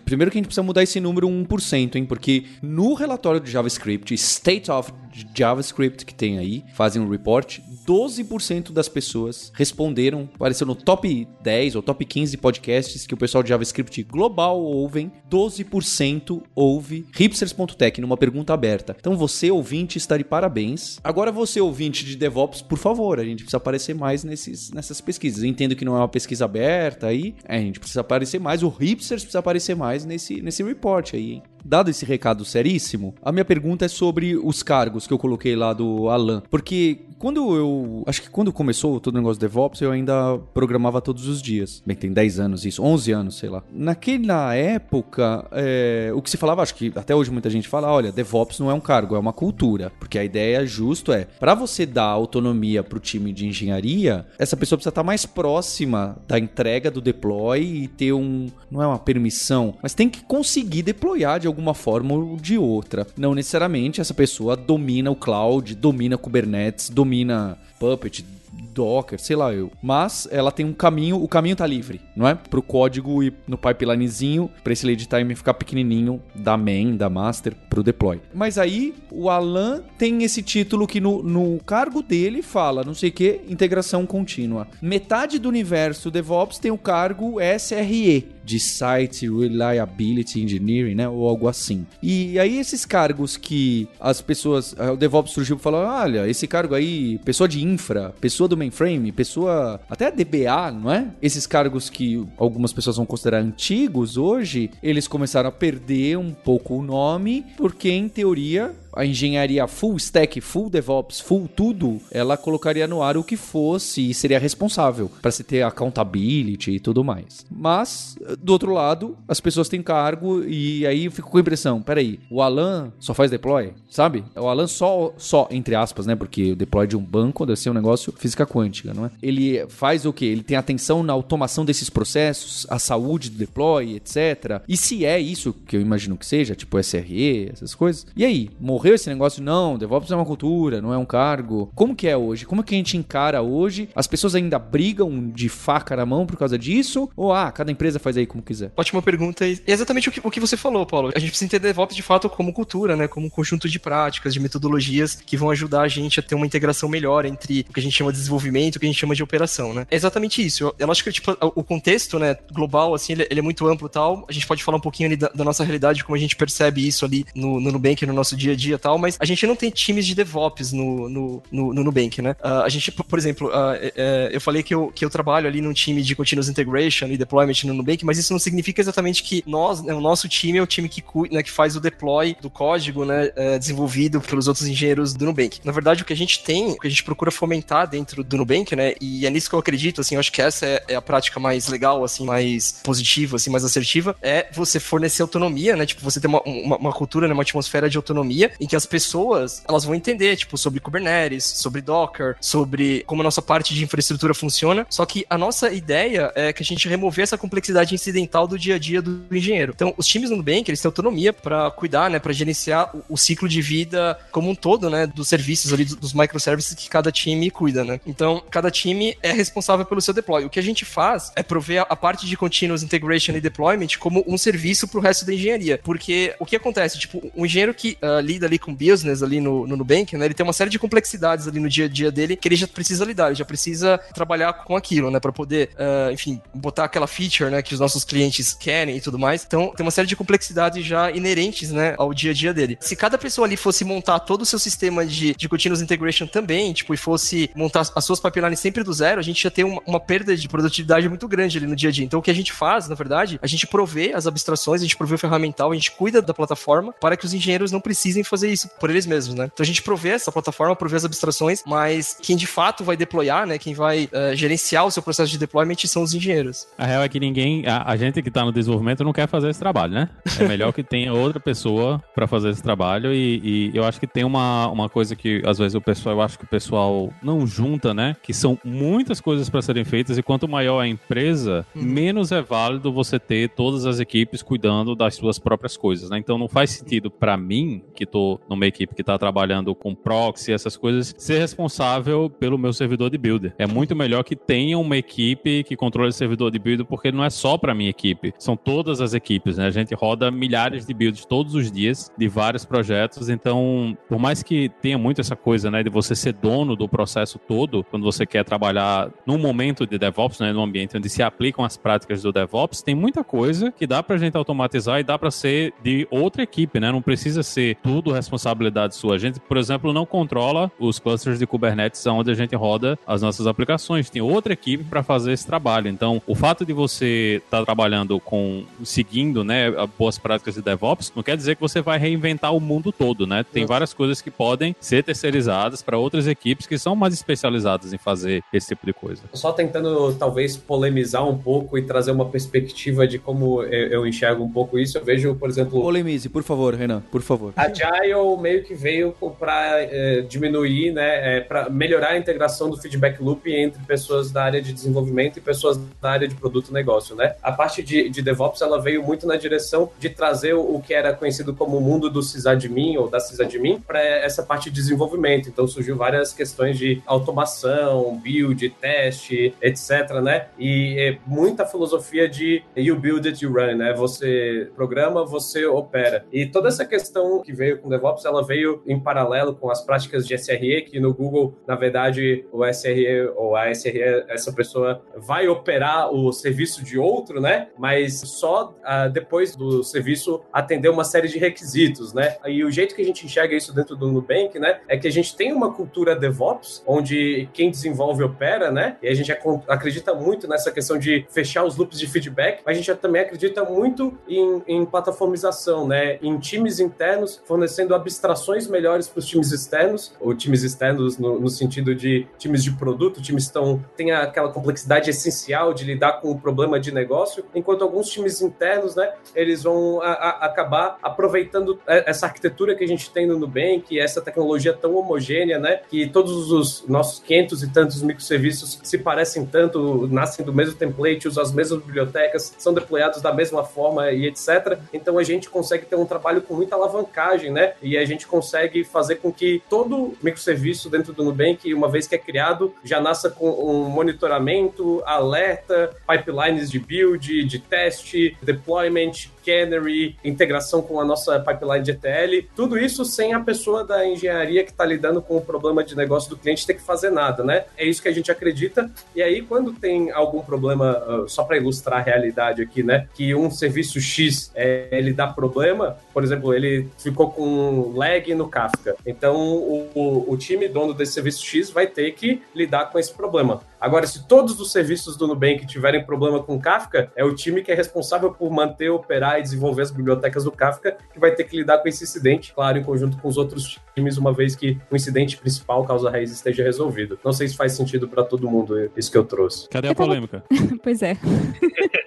S2: Primeiro que a gente precisa mudar esse número 1%, hein? Porque no relatório de JavaScript, state of JavaScript que tem aí, fazem um report, 12% das pessoas responderam, apareceu no top 10 ou top 15 podcasts que o pessoal de JavaScript global ouvem, 12% ouve hipsters.tech numa pergunta aberta. Então você, ouvinte, está de parabéns. Agora você, ouvinte de DevOps, por favor, a gente precisa aparecer mais nesses, nessas pesquisas. Eu entendo que não é uma pesquisa aberta aí, a gente precisa aparecer mais, o hipsters precisa aparecer mais nesse, nesse report aí, hein? Dado esse recado seríssimo, a minha pergunta é sobre os cargos que eu coloquei lá do Alan. Porque quando eu. Acho que quando começou todo o negócio de DevOps, eu ainda programava todos os dias. Bem, tem 10 anos isso, 11 anos, sei lá. Naquela época, é, o que se falava, acho que até hoje muita gente fala: olha, DevOps não é um cargo, é uma cultura. Porque a ideia justo é, para você dar autonomia pro time de engenharia, essa pessoa precisa estar mais próxima da entrega do deploy e ter um. Não é uma permissão, mas tem que conseguir deployar de alguma forma ou de outra. Não necessariamente essa pessoa domina o cloud, domina Kubernetes, domina Puppet, Docker, sei lá eu. Mas ela tem um caminho, o caminho tá livre, não é? Pro código e no pipelinezinho, pra esse lead time ficar pequenininho da main, da master, pro deploy. Mas aí o Alan tem esse título que no, no cargo dele fala, não sei o que, integração contínua. Metade do universo DevOps tem o cargo SRE, de Site Reliability Engineering, né? Ou algo assim. E aí esses cargos que as pessoas, o DevOps surgiu e falou, olha, esse cargo aí, pessoa de infra, pessoa do mainframe, pessoa até DBA, não é? Esses cargos que algumas pessoas vão considerar antigos hoje, eles começaram a perder um pouco o nome, porque em teoria a engenharia full stack, full DevOps, full tudo, ela colocaria no ar o que fosse e seria responsável para se ter accountability e tudo mais. Mas, do outro lado, as pessoas têm cargo e aí eu fico com a impressão, peraí, o Alan só faz deploy, sabe? O Alan só, só entre aspas, né? Porque o deploy de um banco deve ser um negócio física quântica, não é? Ele faz o quê? Ele tem atenção na automação desses processos, a saúde do deploy, etc. E se é isso que eu imagino que seja, tipo SRE, essas coisas, e aí, morreu esse negócio, não, DevOps é uma cultura, não é um cargo. Como que é hoje? Como que a gente encara hoje? As pessoas ainda brigam de faca na mão por causa disso? Ou, ah, cada empresa faz aí como quiser?
S4: Ótima pergunta. E é exatamente o que, o que você falou, Paulo. A gente precisa entender DevOps de fato como cultura, né? Como um conjunto de práticas, de metodologias que vão ajudar a gente a ter uma integração melhor entre o que a gente chama de desenvolvimento e o que a gente chama de operação, né? É exatamente isso. Eu, acho que, tipo, o contexto, né, global, assim, ele é muito amplo e tal. A gente pode falar um pouquinho ali da, da nossa realidade, como a gente percebe isso ali no, no Nubank, no nosso dia a dia tecnologia e tal, mas a gente não tem times de DevOps no, no, no, no Nubank, né? Uh, a gente, por exemplo, uh, é, eu falei que eu, que eu trabalho ali num time de Continuous Integration e Deployment no Nubank, mas isso não significa exatamente que nós, né, o nosso time é o time que, né, que faz o deploy do código, né, é, desenvolvido pelos outros engenheiros do Nubank. Na verdade, o que a gente tem, o que a gente procura fomentar dentro do Nubank, né, e é nisso que eu acredito, assim, eu acho que essa é, é a prática mais legal, assim, mais positiva, assim, mais assertiva, é você fornecer autonomia, né, tipo, você ter uma, uma, uma cultura, né, uma atmosfera de autonomia em que as pessoas, elas vão entender, tipo, sobre Kubernetes, sobre Docker, sobre como a nossa parte de infraestrutura funciona, só que a nossa ideia é que a gente remover essa complexidade incidental do dia a dia do engenheiro. Então, os times no Nubank, eles têm autonomia para cuidar, né, para gerenciar o, o, ciclo de vida como um todo, né, dos serviços ali, dos microservices que cada time cuida, né. Então, cada time é responsável pelo seu deploy. O que a gente faz é prover a parte de continuous integration e deployment como um serviço para o resto da engenharia, porque o que acontece, tipo, um engenheiro que uh, lida ali com business ali no, no Nubank, né, ele tem uma série de complexidades ali no dia a dia dele que ele já precisa lidar, ele já precisa trabalhar com aquilo, né, para poder, uh, enfim, botar aquela feature, né, que os nossos clientes querem e tudo mais. Então, tem uma série de complexidades já inerentes, né, ao dia a dia dele. Se cada pessoa ali fosse montar todo o seu sistema de, de continuous integration também, tipo, e fosse montar as suas pipelines sempre do zero, a gente ia ter uma, uma perda de produtividade muito grande ali no dia a dia. Então, o que a gente faz, na verdade, a gente provê as abstrações, a gente provê o ferramental, a gente cuida da plataforma para que os engenheiros não precisem fazer isso por eles mesmos, né? Então, a gente provê essa plataforma, provê as abstrações, mas quem de fato vai deployar, né, quem vai uh, gerenciar o seu processo de deployment são os engenheiros.
S7: A real é que ninguém, a, a gente que está no desenvolvimento não quer fazer esse trabalho, né? É melhor que tenha outra pessoa para fazer esse trabalho e, e, eu acho que tem uma, uma coisa que às vezes o pessoal, eu acho que o pessoal não junta, né? Que são muitas coisas para serem feitas e quanto maior a empresa, uhum. menos é válido você ter todas as equipes cuidando das suas próprias coisas, né? Então não faz sentido para mim, que numa equipe que está trabalhando com proxy, essas coisas, ser responsável pelo meu servidor de builder. É muito melhor que tenha uma equipe que controle o servidor de builder, porque não é só para minha equipe, são todas as equipes, né? A gente roda milhares de builds todos os dias de vários projetos, então, por mais que tenha muito essa coisa, né, de você ser dono do processo todo, quando você quer trabalhar num momento de DevOps, né, num ambiente onde se aplicam as práticas do DevOps, tem muita coisa que dá pra gente automatizar e dá para ser de outra equipe, né? Não precisa ser tudo responsabilidade sua. A gente, por exemplo, não controla os clusters de Kubernetes onde a gente roda as nossas aplicações. Tem outra equipe para fazer esse trabalho. Então, o fato de você estar tá trabalhando com seguindo, né, boas práticas de DevOps, não quer dizer que você vai reinventar o mundo todo, né? Tem várias coisas que podem ser terceirizadas para outras equipes que são mais especializadas em fazer esse tipo de coisa.
S3: Só tentando talvez polemizar um pouco e trazer uma perspectiva de como eu enxergo um pouco isso, eu vejo, por exemplo,
S2: polemize, por favor, Renan, por favor.
S3: Agile meio que veio para é, diminuir, né, é, para melhorar a integração do feedback loop entre pessoas da área de desenvolvimento e pessoas da área de produto e negócio, né? A parte de, de DevOps ela veio muito na direção de trazer o, o que era conhecido como o mundo do sysadmin ou da sysadmin para essa parte de desenvolvimento. Então surgiu várias questões de automação, build, teste, etc, né? E é muita filosofia de you build it, you run, né? Você programa, você opera. E toda essa questão que veio com DevOps, ela veio em paralelo com as práticas de SRE, que no Google, na verdade, o SRE ou a SRE, essa pessoa vai operar o serviço de outro, né? Mas só uh, depois do serviço atender uma série de requisitos, né? E o jeito que a gente enxerga isso dentro do Nubank, né? É que a gente tem uma cultura DevOps, onde quem desenvolve opera, né? E a gente acredita muito nessa questão de fechar os loops de feedback, mas a gente também acredita muito em, em plataformização, né? Em times internos fornecendo abstrações melhores para os times externos, ou times externos no, no, sentido de times de produto, times estão têm aquela complexidade essencial de lidar com o problema de negócio, enquanto alguns times internos, né, eles vão a, a, acabar aproveitando essa arquitetura que a gente tem no Nubank, essa tecnologia tão homogênea, né, que todos os nossos 500 e tantos microserviços se parecem tanto, nascem do mesmo template, usam as mesmas bibliotecas, são deployados da mesma forma e etc. Então a gente consegue ter um trabalho com muita alavancagem, né, e a gente consegue fazer com que todo microserviço dentro do Nubank, uma vez que é criado, já nasça com um monitoramento, alerta, pipelines de build, de teste, deployment, Canary, integração com a nossa pipeline de ETL, tudo isso sem a pessoa da engenharia que está lidando com o problema de negócio do cliente ter que fazer nada, né? É isso que a gente acredita. E aí, quando tem algum problema, uh, só para ilustrar a realidade aqui, né? Que um serviço X é, ele dá problema, por exemplo, ele ficou com lag no Kafka. Então, o, o time dono desse serviço X vai ter que lidar com esse problema. Agora, se todos os serviços do Nubank tiverem problema com Kafka, é o time que é responsável por manter, operar e desenvolver as bibliotecas do Kafka que vai ter que lidar com esse incidente, claro, em conjunto com os outros times, uma vez que o incidente principal, causa raiz, esteja resolvido. Não sei se faz sentido para todo mundo isso que eu trouxe.
S7: Cadê a polêmica?
S6: pois é.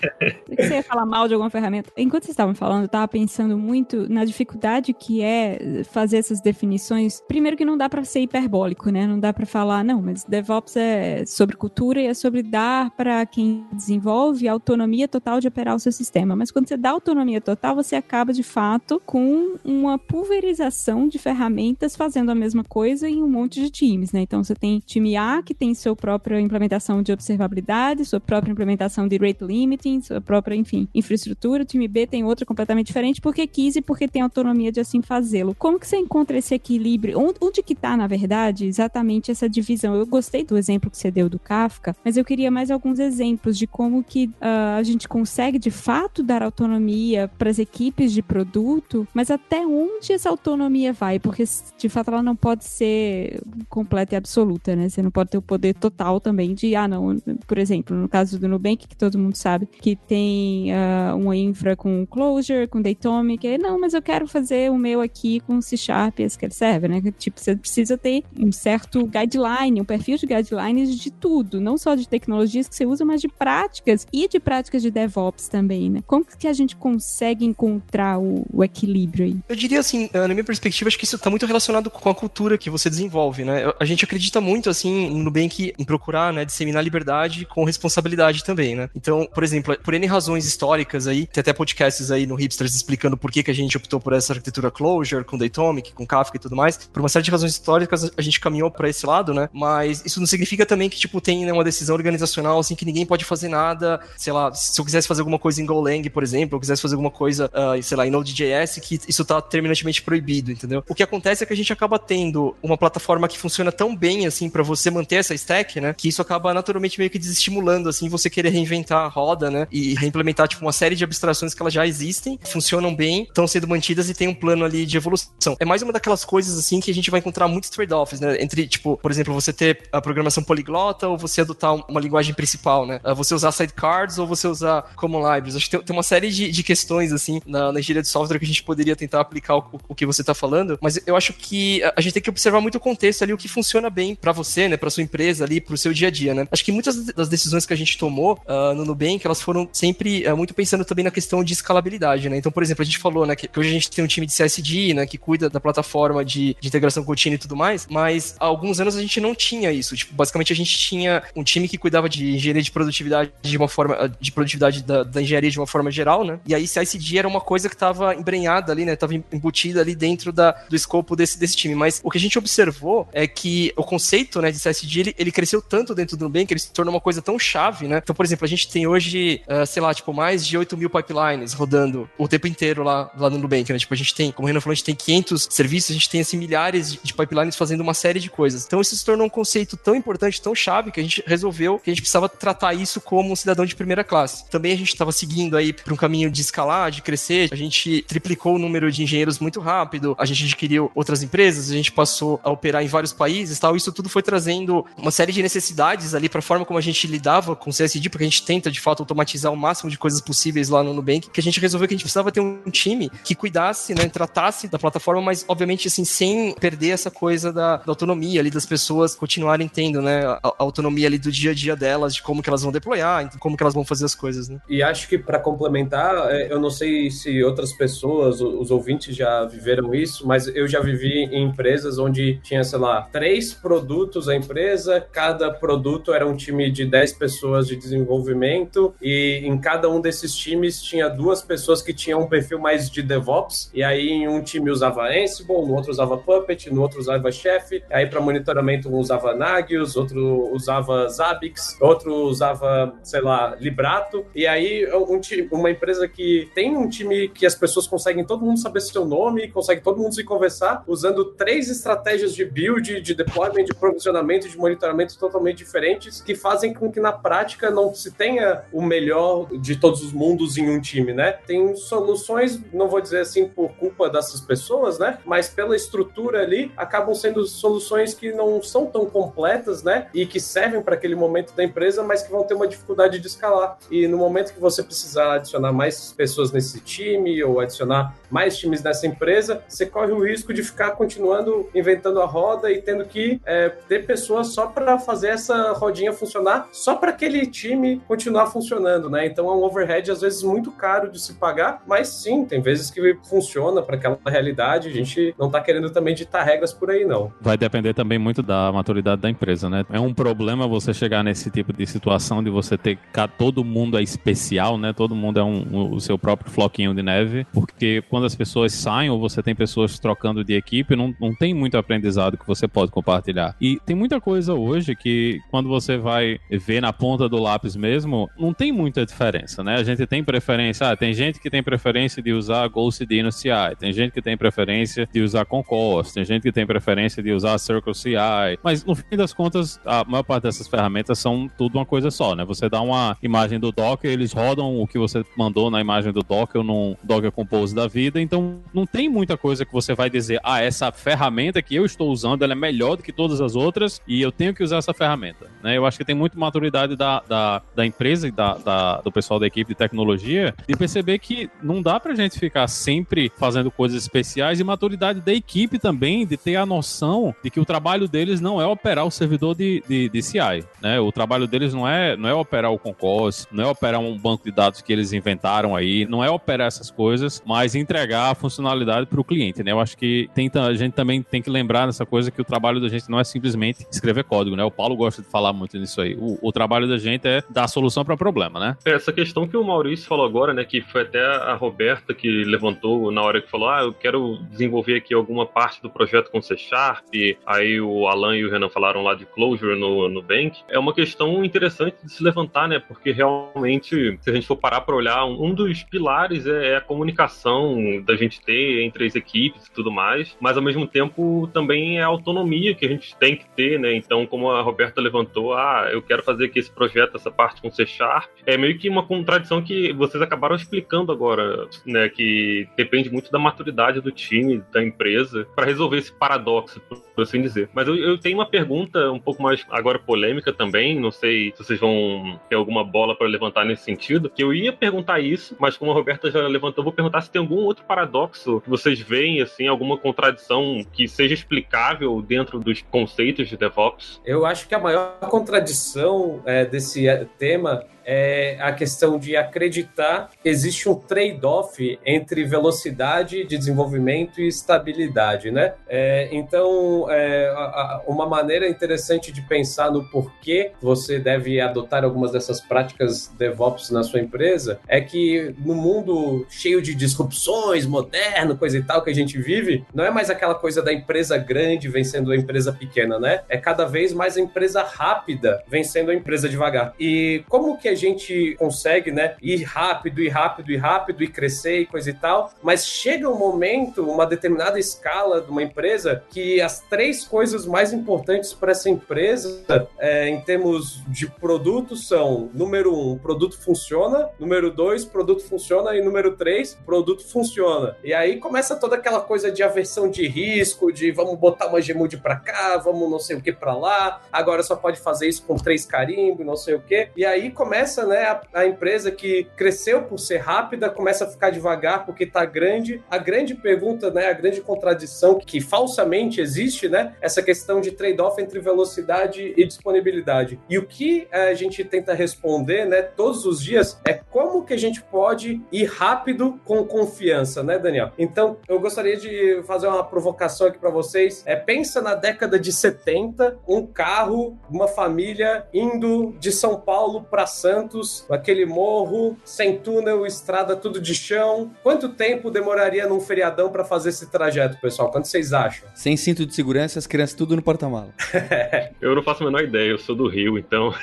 S6: Você ia falar mal de alguma ferramenta? Enquanto vocês estavam falando, eu estava pensando muito na dificuldade que é fazer essas definições. Primeiro que não dá para ser hiperbólico, né? Não dá para falar, não, mas DevOps é sobre cultura e é sobre dar para quem desenvolve autonomia total de operar o seu sistema. Mas quando você dá autonomia total, você acaba de fato com uma pulverização de ferramentas fazendo a mesma coisa em um monte de times, né? Então você tem time A que tem sua própria implementação de observabilidade, sua própria implementação de rate limiting, sua própria, enfim, infraestrutura. O time B tem outra completamente diferente porque quis e porque tem autonomia de assim fazê-lo. Como que você encontra esse equilíbrio? Onde, que tá, na verdade, exatamente essa divisão? Eu gostei do exemplo que você deu do Kafka, mas eu queria mais alguns exemplos de como que uh, a gente consegue de fato dar autonomia para as equipes de produto, mas até onde essa autonomia vai? Porque de fato ela não pode ser completa e absoluta, né? Você não pode ter o poder total também de, ah, não, por exemplo, no caso do Nubank, que todo mundo sabe que tem uh, uma infra com Clojure, com Datomic, não, mas eu quero fazer o meu aqui com C Sharp e SQL Server, né? Tipo, você precisa ter um certo guideline, um perfil de guidelines de tudo, não só de tecnologias que você usa, mas de práticas e de práticas de DevOps também, né? Como que a gente consegue encontrar o, o equilíbrio aí?
S4: Eu diria assim, na minha perspectiva, acho que isso está muito relacionado com a cultura que você desenvolve, né? A gente acredita muito, assim, no Nubank em procurar, né, disseminar liberdade com responsabilidade também, né? Então, por exemplo, por N razões históricas aí, tem até podcasts aí no Hipsters explicando por que, que a gente optou por essa arquitetura Clojure, com Datomic, com Kafka e tudo mais. Por uma série de razões históricas, a gente caminhou para esse lado, né? Mas isso não significa também que, tipo, tem né, uma decisão organizacional, assim, que ninguém pode fazer nada. Sei lá, se eu quisesse fazer alguma coisa em Golang, por exemplo, ou quisesse fazer alguma coisa, uh, sei lá, em Node.js, que isso tá terminantemente proibido, entendeu? O que acontece é que a gente acaba tendo uma plataforma que funciona tão bem, assim, para você manter essa stack, né? Que isso acaba naturalmente meio que desestimulando, assim, você querer reinventar a roda, né? E reimplementar, tipo, uma série de abstrações que elas já existem, funcionam bem, estão sendo mantidas e tem um plano ali de evolução. É mais uma daquelas coisas, assim, que a gente vai encontrar muitos trade-offs, né? Entre, tipo, por exemplo, você ter a programação poliglota ou você adotar uma linguagem principal, né? Ah, você usar sidecards ou você usar common libraries. Acho que tem, uma série de, de, questões, assim, na, na engenharia de software que a gente poderia tentar aplicar o, o que você está falando, mas eu acho que a gente tem que observar muito o contexto ali, o que funciona bem para você, né? Pra sua empresa ali, pro seu dia a dia, né? Acho que muitas das decisões que a gente tomou uh, no Nubank, elas foram sempre uh, muito pensando também na questão de escalabilidade, né? Então, por exemplo, a gente falou, né, que, hoje a gente tem um time de CSD, né, que cuida da plataforma de, de integração contínua e tudo mais, mas há alguns anos a gente não tinha isso. Tipo, basicamente a gente tinha um time que cuidava de engenharia de produtividade de uma forma, de produtividade da, da engenharia de uma forma geral, né? E aí CICD era uma coisa que estava embrenhada ali, né? Estava embutida ali dentro da, do escopo desse, desse time. Mas o que a gente observou é que o conceito, né, de CICD, ele, ele cresceu tanto dentro do Nubank, ele se tornou uma coisa tão chave, né? Então, por exemplo, a gente tem hoje, uh, sei lá, tipo, mais de 8 mil pipelines rodando o tempo inteiro lá, lá no Nubank, né? Tipo, a gente tem, como o Renan falou, a gente tem 500 serviços, a gente tem, assim, milhares de, de pipelines fazendo uma série de coisas. Então, isso se tornou um conceito tão importante, tão chave, que a gente resolveu que a gente precisava tratar isso como um cidadão de primeira classe. Também a gente estava seguindo aí para um caminho de escalar, de crescer. A gente triplicou o número de engenheiros muito rápido. A gente adquiriu outras empresas, a gente passou a operar em vários países, tal. Isso tudo foi trazendo uma série de necessidades ali para a forma como a gente lidava com o CSD, porque a gente tenta de fato automatizar o máximo de coisas possíveis lá no Nubank, que a gente resolveu que a gente precisava ter um time que cuidasse, né, tratasse da plataforma, mas obviamente assim sem perder essa coisa da, da autonomia ali das pessoas continuarem tendo, né, a, a autonomia ali do dia a dia delas, de como que elas vão deployar, como que elas vão fazer as coisas, né?
S3: E acho que para complementar, é, eu não sei se outras pessoas, os ouvintes já viveram isso, mas eu já vivi em empresas onde tinha, sei lá, três produtos a empresa, cada produto era um time de 10 pessoas de desenvolvimento e em cada um desses times tinha duas pessoas que tinham um perfil mais de DevOps, e aí em um time usava Ansible, no outro usava Puppet, no outro usava Chef, aí para monitoramento um usava Nagios, outro usava Zabbix, outro usava, sei lá, Librato, e aí um time, uma empresa que tem um time que as pessoas conseguem todo mundo saber seu nome, consegue todo mundo se conversar, usando três estratégias de build, de deployment, de provisionamento, de monitoramento totalmente diferentes, que fazem com que na prática não se tenha o melhor de todos os mundos em um time, né? Tem soluções, não vou dizer assim por culpa dessas pessoas, né? Mas pela estrutura ali, acabam sendo soluções que não são tão completas, né? E que servem para aquele momento da empresa, mas que vão ter uma dificuldade de escalar. E no momento que você precisar adicionar mais pessoas nesse time ou adicionar mais times nessa empresa, você corre o risco de ficar continuando inventando a roda e tendo que é, ter pessoas só para fazer essa rodinha funcionar, só para aquele time continuar funcionando, né? Então é um overhead às vezes muito caro de se pagar, mas sim, tem vezes que funciona para aquela realidade. A gente não tá querendo também ditar regras por aí, não.
S7: Vai depender também muito da maturidade da empresa, né? É um problema você chegar nesse tipo de situação de você ter todo mundo é especial, né? Todo mundo é um, um, o seu próprio floquinho de neve, porque quando as pessoas saem ou você tem pessoas trocando de equipe, não, não tem muito aprendizado que você pode compartilhar. E tem muita coisa hoje que quando você vai ver na ponta do lápis mesmo, não tem muita diferença, né? A gente tem preferência, ah, tem gente que tem preferência de usar GoCD no CI, tem gente que tem preferência de usar Concourse, tem gente que tem preferência de usar Circle CI, mas no fim das contas, a maior parte dessas ferramentas são tudo uma coisa só, né? Você dá uma imagem do Docker, eles rodam o que você mandou na imagem do Docker num Docker Compose da vida, então não tem muita coisa que você vai dizer, ah, essa ferramenta que eu estou usando, ela é melhor do que todas as outras e eu tenho que usar essa ferramenta, né? Eu acho que tem muito maturidade da, da, da empresa e da, da, do pessoal da equipe de tecnologia de perceber que não dá pra gente ficar sempre fazendo coisas especiais e maturidade da equipe também de ter a noção de que o trabalho deles não é operar o servidor de, de, de CI, né? O trabalho deles não é, não é operar o Concourse, não é operar um banco de dados que eles inventaram aí, não é operar essas coisas, mas entregar a funcionalidade para o cliente, né? Eu acho que tem, a gente também tem que lembrar nessa coisa que o trabalho da gente não é simplesmente escrever código, né? O Paulo gosta de falar muito nisso aí. O, o trabalho da gente é dar solução para problema, né?
S5: Essa questão que o Maurício falou agora, né? Que foi até a Roberta que levantou na hora que falou: ah, eu quero desenvolver aqui alguma parte do projeto com C Sharp. Aí o Alan e o Renan falaram lá de Clojure no, no Bank. É uma questão interessante de se levantar, né? Porque realmente, se a gente for parar para olhar, um dos pilares é, é a comunicação da gente ter entre as equipes e tudo mais, mas ao mesmo tempo também é a autonomia que a gente tem que ter, né? Então, como a Roberta levantou, ah, eu quero fazer aqui esse projeto, essa parte com C Sharp, é meio que uma contradição que vocês acabaram explicando agora, né? Que depende muito da maturidade do time, da empresa, para resolver esse paradoxo, por assim dizer. Mas eu, eu, tenho uma pergunta um pouco mais agora polêmica também, não sei se vocês vão ter alguma bola para levantar nesse sentido, que eu ia perguntar isso, mas como a Roberta já levantou, eu vou perguntar se tem algum outro paradoxo que vocês veem, assim, alguma contradição que seja explicável dentro dos conceitos de DevOps?
S3: Eu acho que a maior contradição é, desse é, tema é a questão de acreditar que existe um trade-off entre velocidade de desenvolvimento e estabilidade, né? É, então, é, a, a, uma maneira interessante de pensar no porquê você deve adotar algumas dessas práticas DevOps na sua empresa é que no mundo cheio de disrupções, moderno, coisa e tal que a gente vive, não é mais aquela coisa da empresa grande vencendo a empresa pequena, né? É cada vez mais a empresa rápida vencendo a empresa devagar. E como que a gente consegue, né, ir rápido e rápido e rápido e crescer e coisa e tal, mas chega um momento, uma determinada escala de uma empresa que as três coisas mais importantes para essa empresa é, em termos de produto são número um, o produto funciona, número dois, produto funciona e número três, produto funciona. E aí começa toda aquela coisa de aversão de risco, de vamos botar uma Gmood para cá, vamos não sei o que para lá, agora só pode fazer isso com três carimbos, não sei o que. E aí começa começa, né, a, a, empresa que cresceu por ser rápida, começa a ficar devagar porque está grande. A grande pergunta, né, a grande contradição que, que falsamente existe, né, essa questão de trade-off entre velocidade e disponibilidade. E o que eh, a gente tenta responder, né, todos os dias é como que a gente pode ir rápido com confiança, né, Daniel? Então, eu gostaria de fazer uma provocação aqui para vocês. É, pensa na década de 70, um carro, uma família indo de São Paulo para Santos Santos, aquele morro, sem túnel, estrada tudo de chão. Quanto tempo demoraria num feriadão para fazer esse trajeto, pessoal? Quanto vocês acham?
S2: Sem cinto de segurança, as crianças tudo no porta-mala.
S5: Eu não faço a menor ideia, eu sou do Rio, então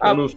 S3: Ah,
S5: eu não sei.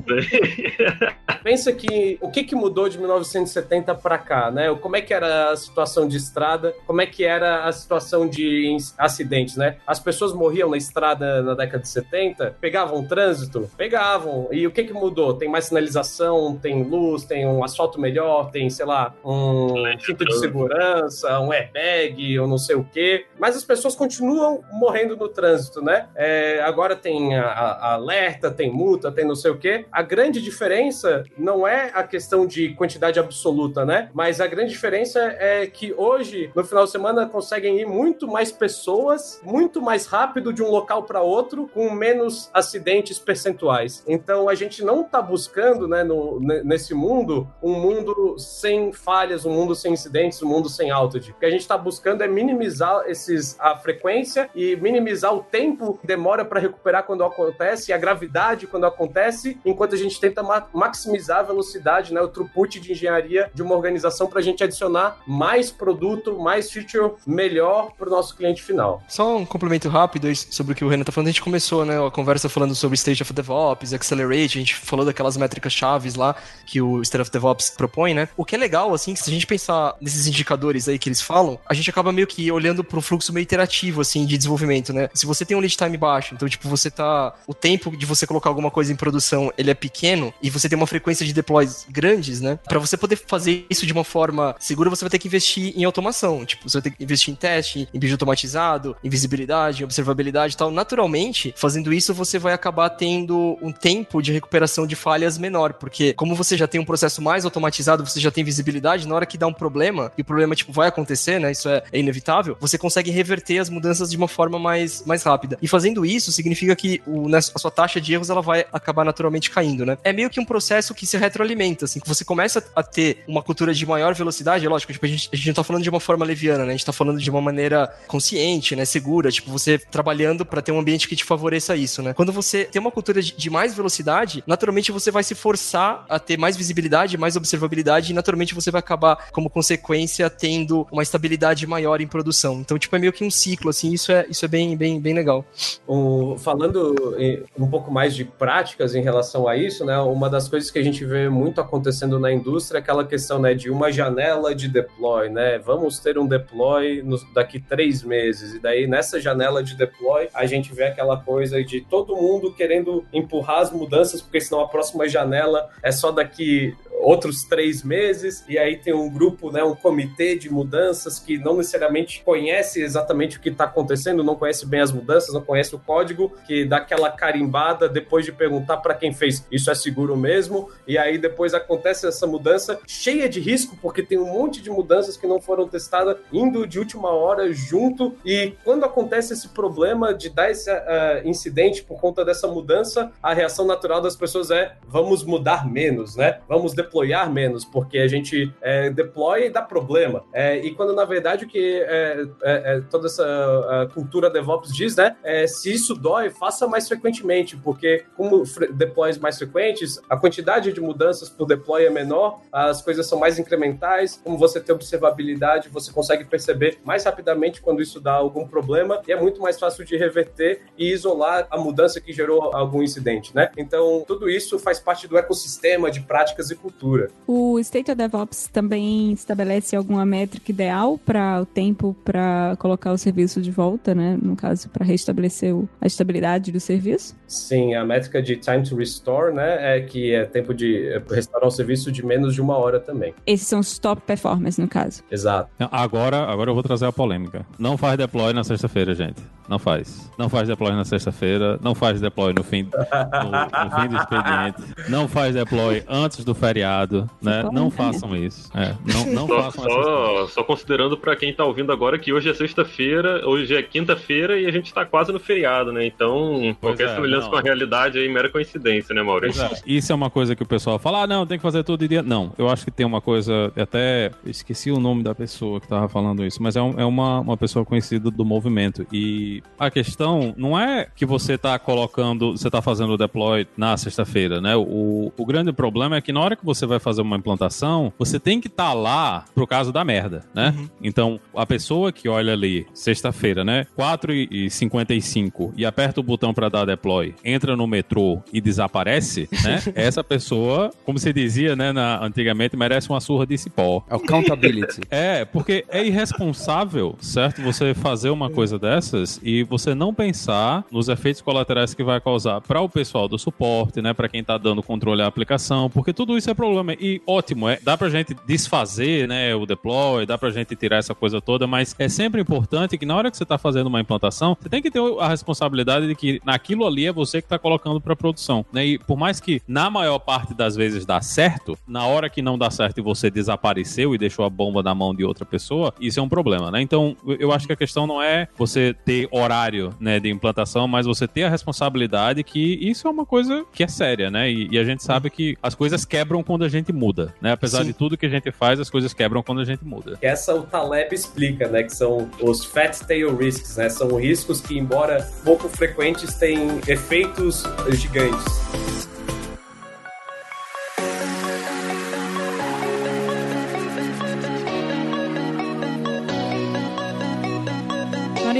S3: Pensa que o que, que mudou de 1970 para cá, né? Como é que era a situação de estrada? Como é que era a situação de acidentes, né? As pessoas morriam na estrada na década de 70, pegavam trânsito, pegavam. E o que que mudou? Tem mais sinalização, tem luz, tem um asfalto melhor, tem, sei lá, um cinto de segurança, um airbag, ou não sei o quê. Mas as pessoas continuam morrendo no trânsito, né? É, agora tem a, a- alerta, tem multa, tem não sei o quê. A grande diferença não é a questão de quantidade absoluta, né? Mas a grande diferença é que hoje, no final de semana, conseguem ir muito mais pessoas, muito mais rápido de um local para outro, com menos acidentes percentuais. Então a gente não está buscando, né, no- ne- nesse mundo, um mundo sem falhas, um mundo sem incidentes, um mundo sem outage. O que a gente está buscando é minimizar esses, a frequência e minimizar o tempo que demora para recuperar quando acontece, e a gravidade quando acontece, enquanto a gente tenta ma- maximizar a velocidade, né, o throughput de engenharia de uma organização para a gente adicionar mais produto, mais feature melhor para o nosso cliente final.
S4: Só um complemento rápido sobre o que o Renan tá falando. A gente começou, né, a conversa falando sobre State of DevOps, Accelerate, a gente falou daquelas métricas chaves lá que o State of DevOps propõe, né? O que é legal, assim, que se a gente pensar nesses indicadores aí que eles falam, a gente acaba meio que olhando pro fluxo meio iterativo, assim, de desenvolvimento, né? Se você tem um lead time baixo, então, tipo, você tá... O tempo de você colocar alguma coisa em produção, ele é pequeno, e você tem uma frequência de deploys grandes, né? Pra você poder fazer isso de uma forma segura, você vai ter que investir em automação. Tipo, você vai ter que investir em teste, em vídeo automatizado, em visibilidade, em observabilidade e tal. Naturalmente, fazendo isso, você vai acabar tendo um tempo de recuperação de falhas menor, porque como você já tem um processo mais automatizado, você já tem visibilidade, na hora que dá um problema, e o problema, tipo, vai acontecer, né? Isso é, é inevitável, você consegue reverter as mudanças de uma forma mais, mais rápida. E fazendo isso, significa que o, né, a sua taxa de erros, ela vai acabar naturalmente caindo, né? É meio que um processo que se retroalimenta, assim, que você começa a ter uma cultura de maior velocidade, é lógico, tipo, a gente, a gente não tá falando de uma forma leviana, né? A gente tá falando de uma maneira consciente, né? Segura, tipo, você trabalhando para ter um ambiente que te favoreça isso, né? Quando você tem uma cultura de, de mais velocidade, naturalmente você vai se forçar a ter mais visibilidade, mais observabilidade, e naturalmente você vai acabar, como consequência, tendo uma estabilidade maior em produção. Então, tipo, é meio que um ciclo, assim, isso é, isso é bem, bem, bem legal.
S3: O- falando um pouco mais de práticas em relação a isso, né? Uma das coisas que a gente vê muito acontecendo na indústria é aquela questão, né, de uma janela de deploy, né? Vamos ter um deploy nos- daqui três meses e daí nessa janela de deploy a gente vê aquela coisa de todo mundo querendo empurrar as mudanças porque senão a próxima janela é só daqui outros três meses, e aí tem um grupo, né, um comitê de mudanças que não necessariamente conhece exatamente o que está acontecendo, não conhece bem as mudanças, não conhece o código, que dá aquela carimbada depois de perguntar para quem fez isso é seguro mesmo, e aí depois acontece essa mudança cheia de risco, porque tem um monte de mudanças que não foram testadas indo de última hora junto, e quando acontece esse problema de dar esse ah, incidente por conta dessa mudança, a reação natural das pessoas é vamos mudar menos, né? Vamos deployar menos, porque a gente é, deploy e dá problema. É, e quando na verdade o que é, é, é toda essa cultura DevOps diz, né? É, se isso dói, faça mais frequentemente, porque como deploys mais frequentes, a quantidade de mudanças por deploy é menor, as coisas são mais incrementais, como você tem observabilidade, você consegue perceber mais rapidamente quando isso dá algum problema, e é muito mais fácil de reverter e isolar a mudança que gerou algum incidente, né? Então, tudo isso faz parte do ecossistema de práticas e cultura.
S6: O State of DevOps também estabelece alguma métrica ideal para o tempo para colocar o serviço de volta, né? No caso, para restabelecer a estabilidade do serviço.
S3: Sim, a métrica de time to restore, né, é que é tempo de é, restaurar o serviço de menos de uma hora também.
S6: Esses são os top performers, no caso.
S3: Exato.
S7: Agora, agora eu vou trazer a polêmica. Não faz deploy na sexta-feira, gente. Não faz. Não faz deploy na sexta-feira. Não faz deploy no fim, no, no fim do expediente. Não faz deploy antes do feriado. né? Não façam isso. É, não, não
S5: Só,
S7: façam
S5: só, só considerando pra quem tá ouvindo agora que hoje é sexta-feira, hoje é quinta-feira e a gente tá quase no feriado, né? Então,
S7: Pois
S5: qualquer
S7: é,
S5: semelhança
S7: não.
S5: com a realidade aí, mera coincidência, né, Maurício?
S7: Pois é, Isso é uma coisa que o pessoal fala, ah, não, tem que fazer tudo dia. Não, eu acho que tem uma coisa, até esqueci o nome da pessoa que tava falando isso, mas é, um- é uma, uma pessoa conhecida do movimento. E a questão não é que você tá colocando, você tá fazendo o deploy na sexta-feira, né? O, o grande problema é que na hora que você vai fazer uma implantação, você tem que estar lá pro caso da merda, né? Então, a pessoa que olha ali, sexta-feira, né? 4 e 55 e aperta o botão para dar deploy, entra no metrô e desaparece, né? Essa pessoa, como se dizia, né, na- antigamente, merece uma surra de cipó.
S2: Accountability.
S7: É, porque é irresponsável, certo? Você fazer uma coisa dessas e você não pensar nos efeitos colaterais que vai causar para o pessoal do suporte, né? Para quem tá dando controle à aplicação, porque tudo isso é problema. E ótimo, é, dá pra gente desfazer, né, o deploy, dá pra gente tirar essa coisa toda, mas é sempre importante que na hora que você tá fazendo uma implantação, você tem que ter a responsabilidade de que naquilo ali é você que tá colocando para produção, né? E por mais que na maior parte das vezes dá certo, na hora que não dá certo e você desapareceu e deixou a bomba na mão de outra pessoa, isso é um problema, né? Então, eu- eu acho que a questão não é você ter horário, né, de implantação, mas você ter a responsabilidade que isso é uma coisa que é séria, né? E, e a gente sabe que as coisas quebram quando a gente muda, né? Apesar
S4: Sim.
S7: de tudo que a gente faz, as coisas quebram quando a gente muda.
S3: Essa o Taleb explica, né? Que são os fat tail risks, né? São riscos que, embora pouco frequentes, têm efeitos gigantes.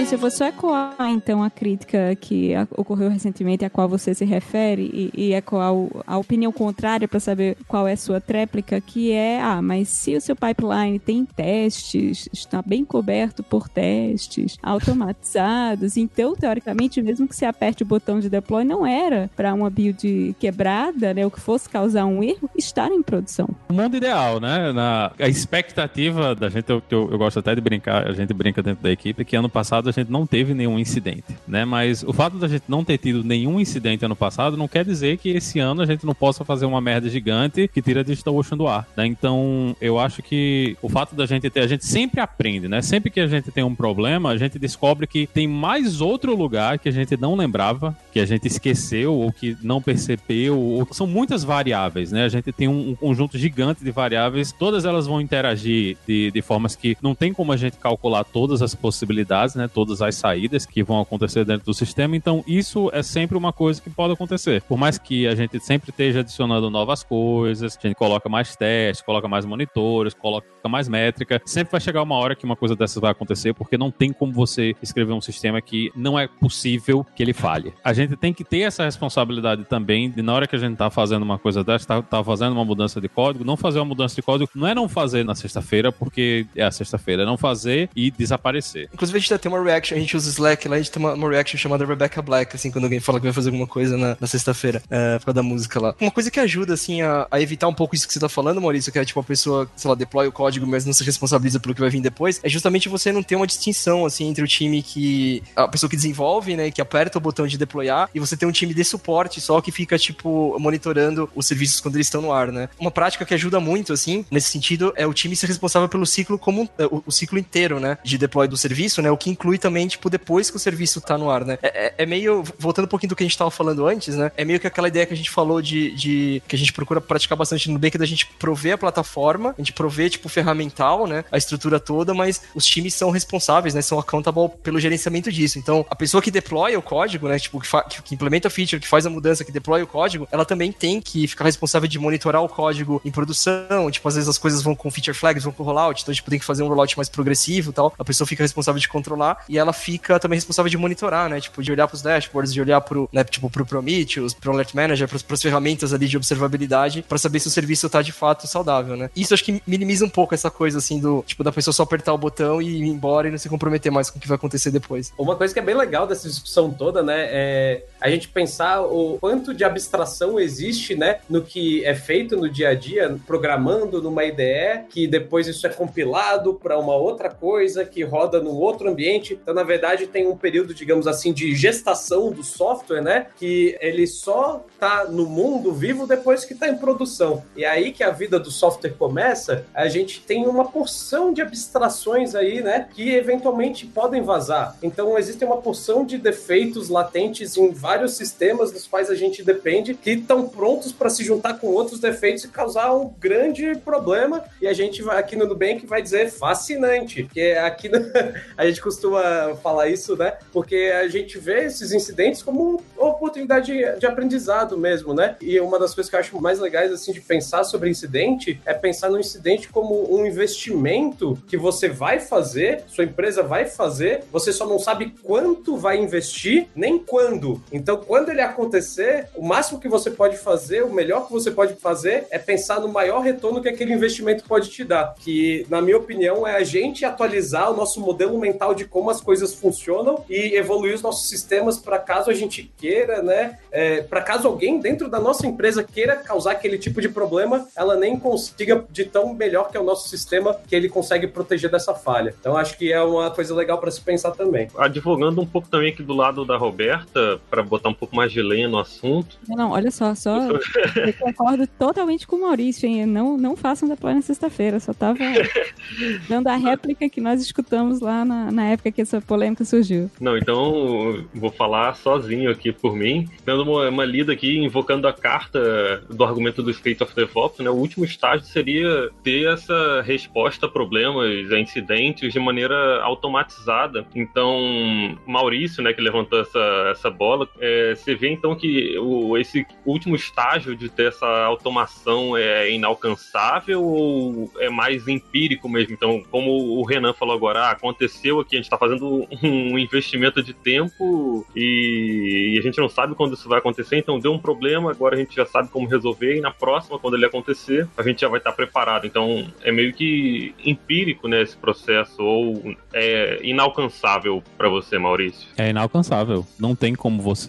S6: Maurício, eu vou só ecoar então a crítica que ocorreu recentemente, a qual você se refere, e, e ecoar a opinião contrária para saber qual é a sua tréplica, que é, ah, mas se o seu pipeline tem testes, está bem coberto por testes automatizados, então, teoricamente, mesmo que você aperte o botão de deploy, não era para uma build quebrada, né, o que fosse causar um erro, estar em produção.
S7: O mundo ideal, né? Na, a expectativa da gente, eu, eu, eu gosto até de brincar, a gente brinca dentro da equipe, que ano passado a gente não teve nenhum incidente, né? Mas o fato da gente não ter tido nenhum incidente ano passado não quer dizer que esse ano a gente não possa fazer uma merda gigante que tira a DigitalOcean do ar, né? Então, eu acho que o fato da gente ter, a gente sempre aprende, né? Sempre que a gente tem um problema, a gente descobre que tem mais outro lugar que a gente não lembrava, que a gente esqueceu ou que não percebeu, ou são muitas variáveis, né? A gente tem um, um conjunto gigante de variáveis, todas elas vão interagir de, de formas que não tem como a gente calcular todas as possibilidades, né? Todas as saídas que vão acontecer dentro do sistema. Então, isso é sempre uma coisa que pode acontecer. Por mais que a gente sempre esteja adicionando novas coisas, a gente coloca mais testes, coloca mais monitores, coloca mais métrica, sempre vai chegar uma hora que uma coisa dessas vai acontecer, porque não tem como você escrever um sistema que não é possível que ele falhe. A gente tem que ter essa responsabilidade também de na hora que a gente tá fazendo uma coisa dessa, tá, tá fazendo uma mudança de código, não fazer uma mudança de código, não é não fazer na sexta-feira, porque é a sexta-feira, é não fazer e desaparecer.
S4: Inclusive, a gente até tem uma reaction, a gente usa Slack lá, a gente tem uma, uma reaction chamada Rebecca Black, assim, quando alguém fala que vai fazer alguma coisa na, na sexta-feira, é, por da música lá. Uma coisa que ajuda, assim, a, a evitar um pouco isso que você tá falando, Maurício, que é tipo a pessoa, sei lá, deploy o código, mas não se responsabiliza pelo que vai vir depois, é justamente você não ter uma distinção, assim, entre o time que. a pessoa que desenvolve, né, que aperta o botão de deployar, e você tem um time de suporte só que fica, tipo, monitorando os serviços quando eles estão no ar, né? Uma prática que ajuda muito, assim, nesse sentido, é o time ser responsável pelo ciclo como é, o, o ciclo inteiro, né? De deploy do serviço, né? O que inclui também, tipo, depois que o serviço tá no ar, né? É, é- é meio, voltando um pouquinho do que a gente tava falando antes, né? É meio que aquela ideia que a gente falou de, de que a gente procura praticar bastante no Nubank, da gente prover a plataforma, a gente prover, tipo, ferramental, né? A estrutura toda, mas os times são responsáveis, né? São accountable pelo gerenciamento disso. Então, a pessoa que deploy o código, né? Tipo, que, que- implementa a feature, que faz a mudança, que deploy o código, ela também tem que ficar responsável de monitorar o código em produção. Tipo, às vezes as coisas vão com feature flags, vão com rollout, então, tipo, tem que fazer um rollout mais progressivo e tal. A pessoa fica responsável de controlar e ela fica também responsável de monitorar, né? Tipo, de olhar pros dashboards, de olhar pro, né, tipo, pro Prometheus, pro Alert Manager, pros, pras ferramentas ali de observabilidade para saber se o serviço tá de fato saudável, né? Isso acho que minimiza um pouco essa coisa, assim, do, tipo, da pessoa só apertar o botão e ir embora e não se comprometer mais com o que vai acontecer depois.
S3: Uma coisa que é bem legal dessa discussão toda, né, é a gente pensar o quanto de abstração existe, né, no que é feito no dia a dia, programando numa IDE, que depois isso é compilado para uma outra coisa que roda num outro ambiente. Então, na verdade, tem um período, digamos assim, de gestação do software, né, que ele só tá no mundo vivo depois que tá em produção. E é aí que a vida do software começa, a gente tem uma porção de abstrações aí, né, que eventualmente podem vazar. Então, existe uma porção de defeitos latentes em vários sistemas dos quais a gente depende que estão prontos para se juntar com outros defeitos e causar um grande problema. E a gente vai aqui no Nubank vai dizer fascinante, porque aqui no, a gente costuma falar isso, né? Porque a gente vê esses incidentes como oportunidade de, de aprendizado mesmo, né? E uma das coisas que eu acho mais legais assim de pensar sobre incidente é pensar no incidente como um investimento que você vai fazer, sua empresa vai fazer, você só não sabe quanto vai investir, nem quando. Então, quando ele acontecer, o máximo que você pode fazer, o melhor que você pode fazer é pensar no maior retorno que aquele investimento pode te dar. Que, na minha opinião, é a gente atualizar o nosso modelo mental de como as coisas funcionam e evoluir os nossos sistemas para caso a gente queira, né? É, para caso alguém dentro da nossa empresa queira causar aquele tipo de problema, ela nem consiga de tão melhor que é o nosso sistema que ele consegue proteger dessa falha. Então acho que é uma coisa legal para se pensar também.
S5: Advogando um pouco também aqui do lado da Roberta, para botar um pouco mais de lenha no assunto.
S6: Não, não olha só, só eu concordo totalmente com o Maurício, hein? Não, não façam deploy na sexta-feira, só tava dando a réplica que nós escutamos lá na, na época que essa polêmica surgiu.
S5: Não, então vou falar sozinho aqui por mim, dando uma, uma lida aqui, invocando a carta do argumento do State of DevOps, né? O último estágio seria ter essa resposta a problemas, a incidentes de maneira automatizada. Então, Maurício, né, que levantou essa, essa bola, é, você vê então que o, esse último estágio de ter essa automação é inalcançável ou é mais empírico mesmo? Então, como o Renan falou agora, ah, aconteceu aqui, a gente está fazendo um investimento de tempo e, e a gente não sabe quando isso vai acontecer, então deu um problema, agora a gente já sabe como resolver e na próxima, quando ele acontecer, a gente já vai estar preparado. Então, é meio que empírico, né, esse processo, ou é inalcançável para você, Maurício?
S7: É inalcançável. Não tem como você.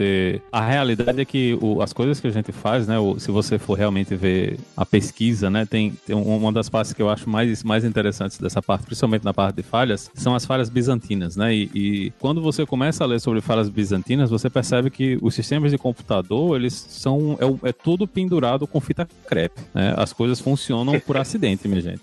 S7: A realidade é que o, as coisas que a gente faz, né, o, se você for realmente ver a pesquisa, né, tem, tem uma das partes que eu acho mais, mais interessantes dessa parte, principalmente na parte de falhas, são as falhas bizantinas, né, e, e quando você começa a ler sobre falhas bizantinas, você percebe que os sistemas de computador, eles são, é, é tudo pendurado com fita crepe, né, as coisas funcionam por acidente, minha gente.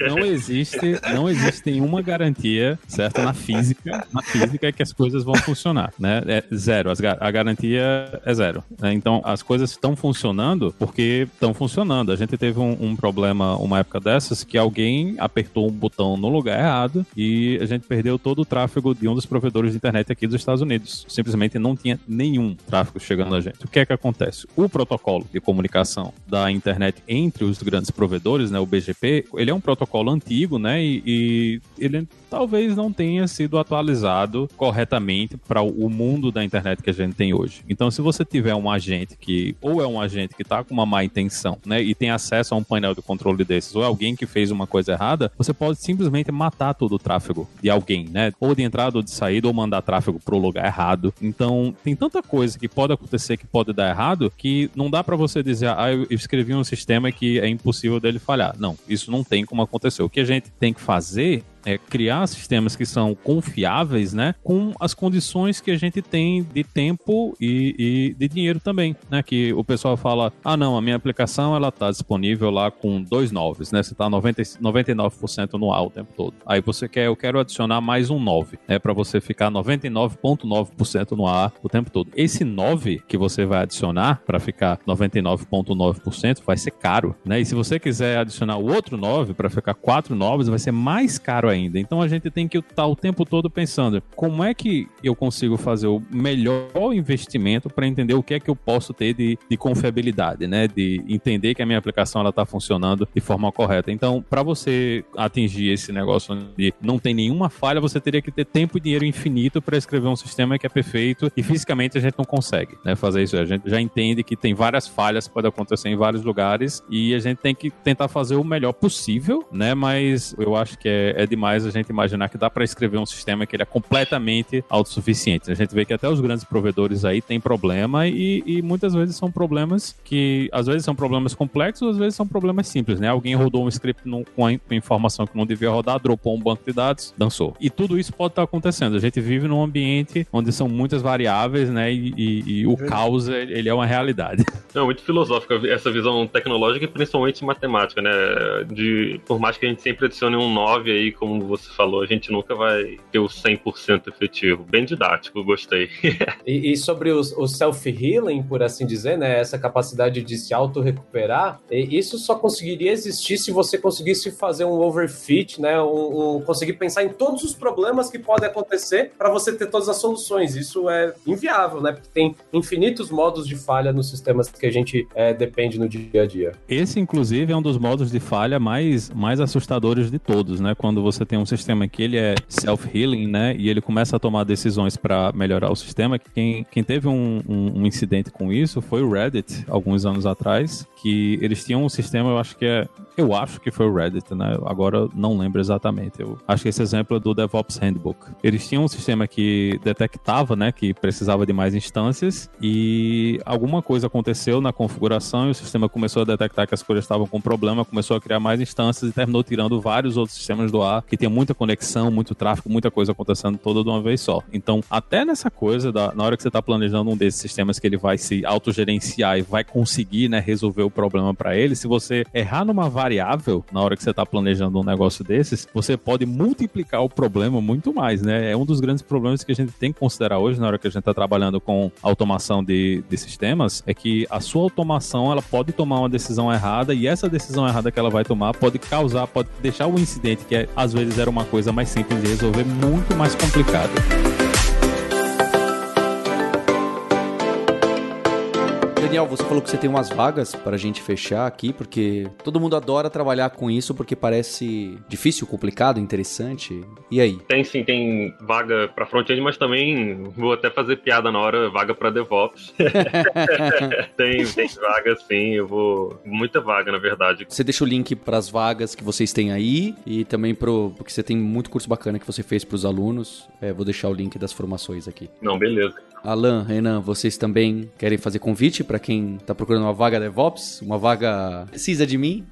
S7: Não, não, existe, não existe nenhuma garantia, certo, na física, na física é que as coisas vão funcionar, né? É zero, a garantia é zero. Né? Então, as coisas estão funcionando porque estão funcionando. A gente teve um, um, problema uma época dessas que alguém apertou um botão no lugar errado e a gente perdeu todo o tráfego de um dos provedores de internet aqui dos Estados Unidos. Simplesmente não tinha nenhum tráfego chegando a gente. O que é que acontece? O protocolo de comunicação da internet entre os grandes provedores, né, o BGP, ele é um protocolo antigo, né, e, e ele talvez não tenha sido atualizado corretamente para o mundo da internet que a gente tem hoje. Então, se você tiver um agente que, ou é um agente que está com uma má intenção, né, e tem acesso a um painel de controle desses, ou é alguém que fez uma coisa errada, você pode simplesmente matar todo o tráfego de alguém, né, ou de entrada ou de saída, ou mandar tráfego para o lugar errado. Então, tem tanta coisa que pode acontecer que pode dar errado que não dá para você dizer, ah, eu escrevi um sistema que é impossível dele falhar. Não, isso não tem como acontecer. O que a gente tem que fazer é, criar sistemas que são confiáveis, né, com as condições que a gente tem de tempo e, e, de dinheiro também, né, que o pessoal fala, ah não, a minha aplicação ela tá disponível lá com dois noves, né, você tá 90, 99% no ar o tempo todo. Aí você quer, eu quero adicionar mais um 9, né, para você ficar 99.9% no ar o tempo todo. Esse 9 que você vai adicionar para ficar 99.9% vai ser caro, né, e se você quiser adicionar o outro 9 para ficar quatro novos, vai ser mais caro ainda. Então a gente tem que estar o tempo todo pensando como é que eu consigo fazer o melhor investimento para entender o que é que eu posso ter de, de confiabilidade, né? De entender que a minha aplicação ela está funcionando de forma correta. Então, para você atingir esse negócio de não tem nenhuma falha, você teria que ter tempo e dinheiro infinito para escrever um sistema que é perfeito e fisicamente a gente não consegue, né? Fazer isso. A gente já entende que tem várias falhas que podem acontecer em vários lugares e a gente tem que tentar fazer o melhor possível, né? Mas eu acho que é, é demais demais a gente imaginar que dá para escrever um sistema que ele é completamente autossuficiente. A gente vê que até os grandes provedores aí têm problema e, e muitas vezes são problemas que, às vezes são problemas complexos, às vezes são problemas simples, né? Alguém rodou um script no, com a informação que não devia rodar, dropou um banco de dados, dançou. E tudo isso pode estar acontecendo. A gente vive num ambiente onde são muitas variáveis, né? E, e, e o caos, ele é uma realidade.
S5: É muito filosófica essa visão tecnológica e principalmente matemática, né? De, por mais que a gente sempre adicione um 9 aí, como você falou, a gente nunca vai ter o 100% efetivo. Bem didático, gostei.
S3: e, e, sobre o, o self-healing, por assim dizer, né? Essa capacidade de se auto-recuperar, isso só conseguiria existir se você conseguisse fazer um overfit, né? Um, um, conseguir pensar em todos os problemas que podem acontecer para você ter todas as soluções. Isso é inviável, né? Porque tem infinitos modos de falha nos sistemas que a gente é, depende no dia a dia.
S7: Esse, inclusive, é um dos modos de falha mais, mais assustadores de todos, né? Quando você tem um sistema que ele é self-healing, né? E ele começa a tomar decisões para melhorar o sistema. Quem, quem teve um, um, um, incidente com isso foi o Reddit, alguns anos atrás, que eles tinham um sistema, eu acho que é. Eu acho que foi o Reddit, né? Agora não lembro exatamente. Eu acho que esse exemplo é do DevOps Handbook. Eles tinham um sistema que detectava, né? Que precisava de mais instâncias e alguma coisa aconteceu na configuração e o sistema começou a detectar que as coisas estavam com problema, começou a criar mais instâncias e terminou tirando vários outros sistemas do ar que tem muita conexão, muito tráfego, muita coisa acontecendo toda de uma vez só. Então, até nessa coisa, da, na hora que você está planejando um desses sistemas que ele vai se autogerenciar e vai conseguir né, resolver o problema para ele, se você errar numa variável na hora que você está planejando um negócio desses, você pode multiplicar o problema muito mais, né? É um dos grandes problemas que a gente tem que considerar hoje na hora que a gente está trabalhando com automação de, de sistemas, é que a sua automação ela pode tomar uma decisão errada e essa decisão errada que ela vai tomar pode causar, pode deixar o incidente que é, às vezes era uma coisa mais simples de resolver muito mais complicado.
S2: Daniel, você falou que você tem umas vagas para a gente fechar aqui, porque todo mundo adora trabalhar com isso, porque parece difícil, complicado, interessante. E aí?
S5: Tem sim, tem vaga para front-end, mas também vou até fazer piada na hora, vaga para DevOps. tem, tem vaga sim, eu vou. Muita vaga, na verdade.
S2: Você deixa o link para as vagas que vocês têm aí e também pro. Porque você tem muito curso bacana que você fez para os alunos. É, vou deixar o link das formações aqui.
S5: Não, beleza.
S2: Alan, Renan, vocês também querem fazer convite para quem está procurando uma vaga DevOps? Uma vaga precisa de mim?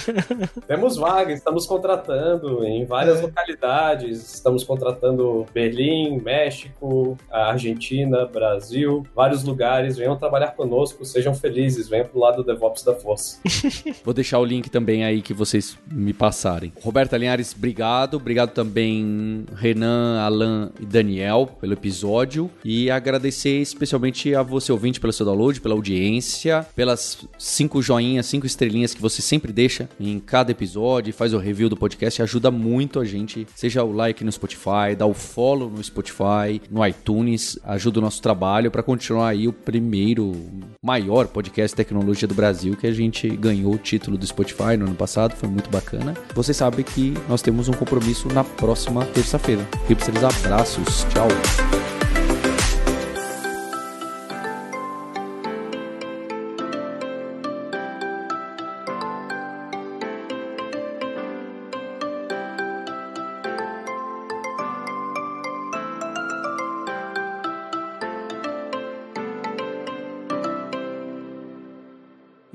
S3: Temos vagas, estamos contratando em várias é. localidades. Estamos contratando Berlim, México, Argentina, Brasil, vários lugares. Venham trabalhar conosco, sejam felizes, venham pro lado do DevOps da força.
S2: Vou deixar o link também aí que vocês me passarem. Roberta Linhares, obrigado. Obrigado também, Renan, Alan e Daniel, pelo episódio. E a agradecer especialmente a você ouvinte pelo seu download, pela audiência, pelas cinco joinhas, cinco estrelinhas que você sempre deixa em cada episódio, faz o review do podcast, ajuda muito a gente. Seja o like no Spotify, dá o follow no Spotify, no iTunes, ajuda o nosso trabalho para continuar aí o primeiro maior podcast de tecnologia do Brasil que a gente ganhou o título do Spotify no ano passado, foi muito bacana. Você sabe que nós temos um compromisso na próxima terça-feira. Hipsters, abraços, tchau.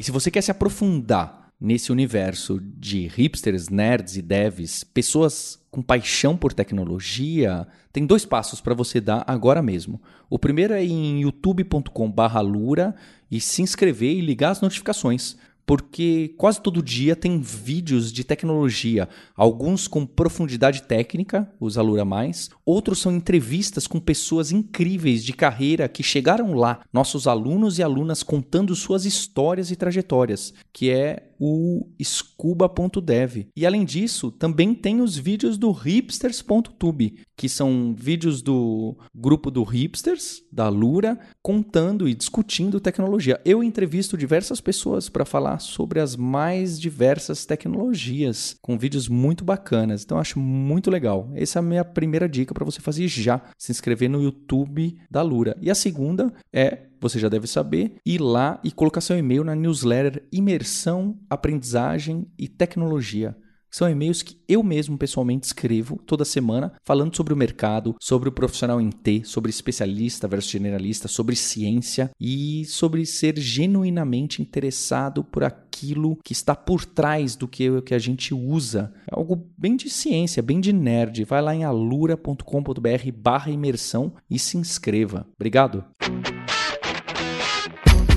S2: E se você quer se aprofundar nesse universo de hipsters, nerds e devs, pessoas com paixão por tecnologia, tem dois passos para você dar agora mesmo. O primeiro é em youtube.com/lura e se inscrever e ligar as notificações porque quase todo dia tem vídeos de tecnologia, alguns com profundidade técnica, os Alura Mais, outros são entrevistas com pessoas incríveis de carreira que chegaram lá, nossos alunos e alunas contando suas histórias e trajetórias, que é o scuba.dev. E além disso, também tem os vídeos do hipsters.tube, que são vídeos do grupo do Hipsters, da Lura, contando e discutindo tecnologia. Eu entrevisto diversas pessoas para falar sobre as mais diversas tecnologias, com vídeos muito bacanas. Então acho muito legal. Essa é a minha primeira dica para você fazer já, se inscrever no YouTube da Lura. E a segunda é você já deve saber, ir lá e colocar seu e-mail na newsletter Imersão, Aprendizagem e Tecnologia. São e-mails que eu mesmo pessoalmente escrevo toda semana, falando sobre o mercado, sobre o profissional em T, sobre especialista versus generalista, sobre ciência e sobre ser genuinamente interessado por aquilo que está por trás do que, que a gente usa. É algo bem de ciência, bem de nerd. Vai lá em alura.com.br barra imersão e se inscreva. Obrigado!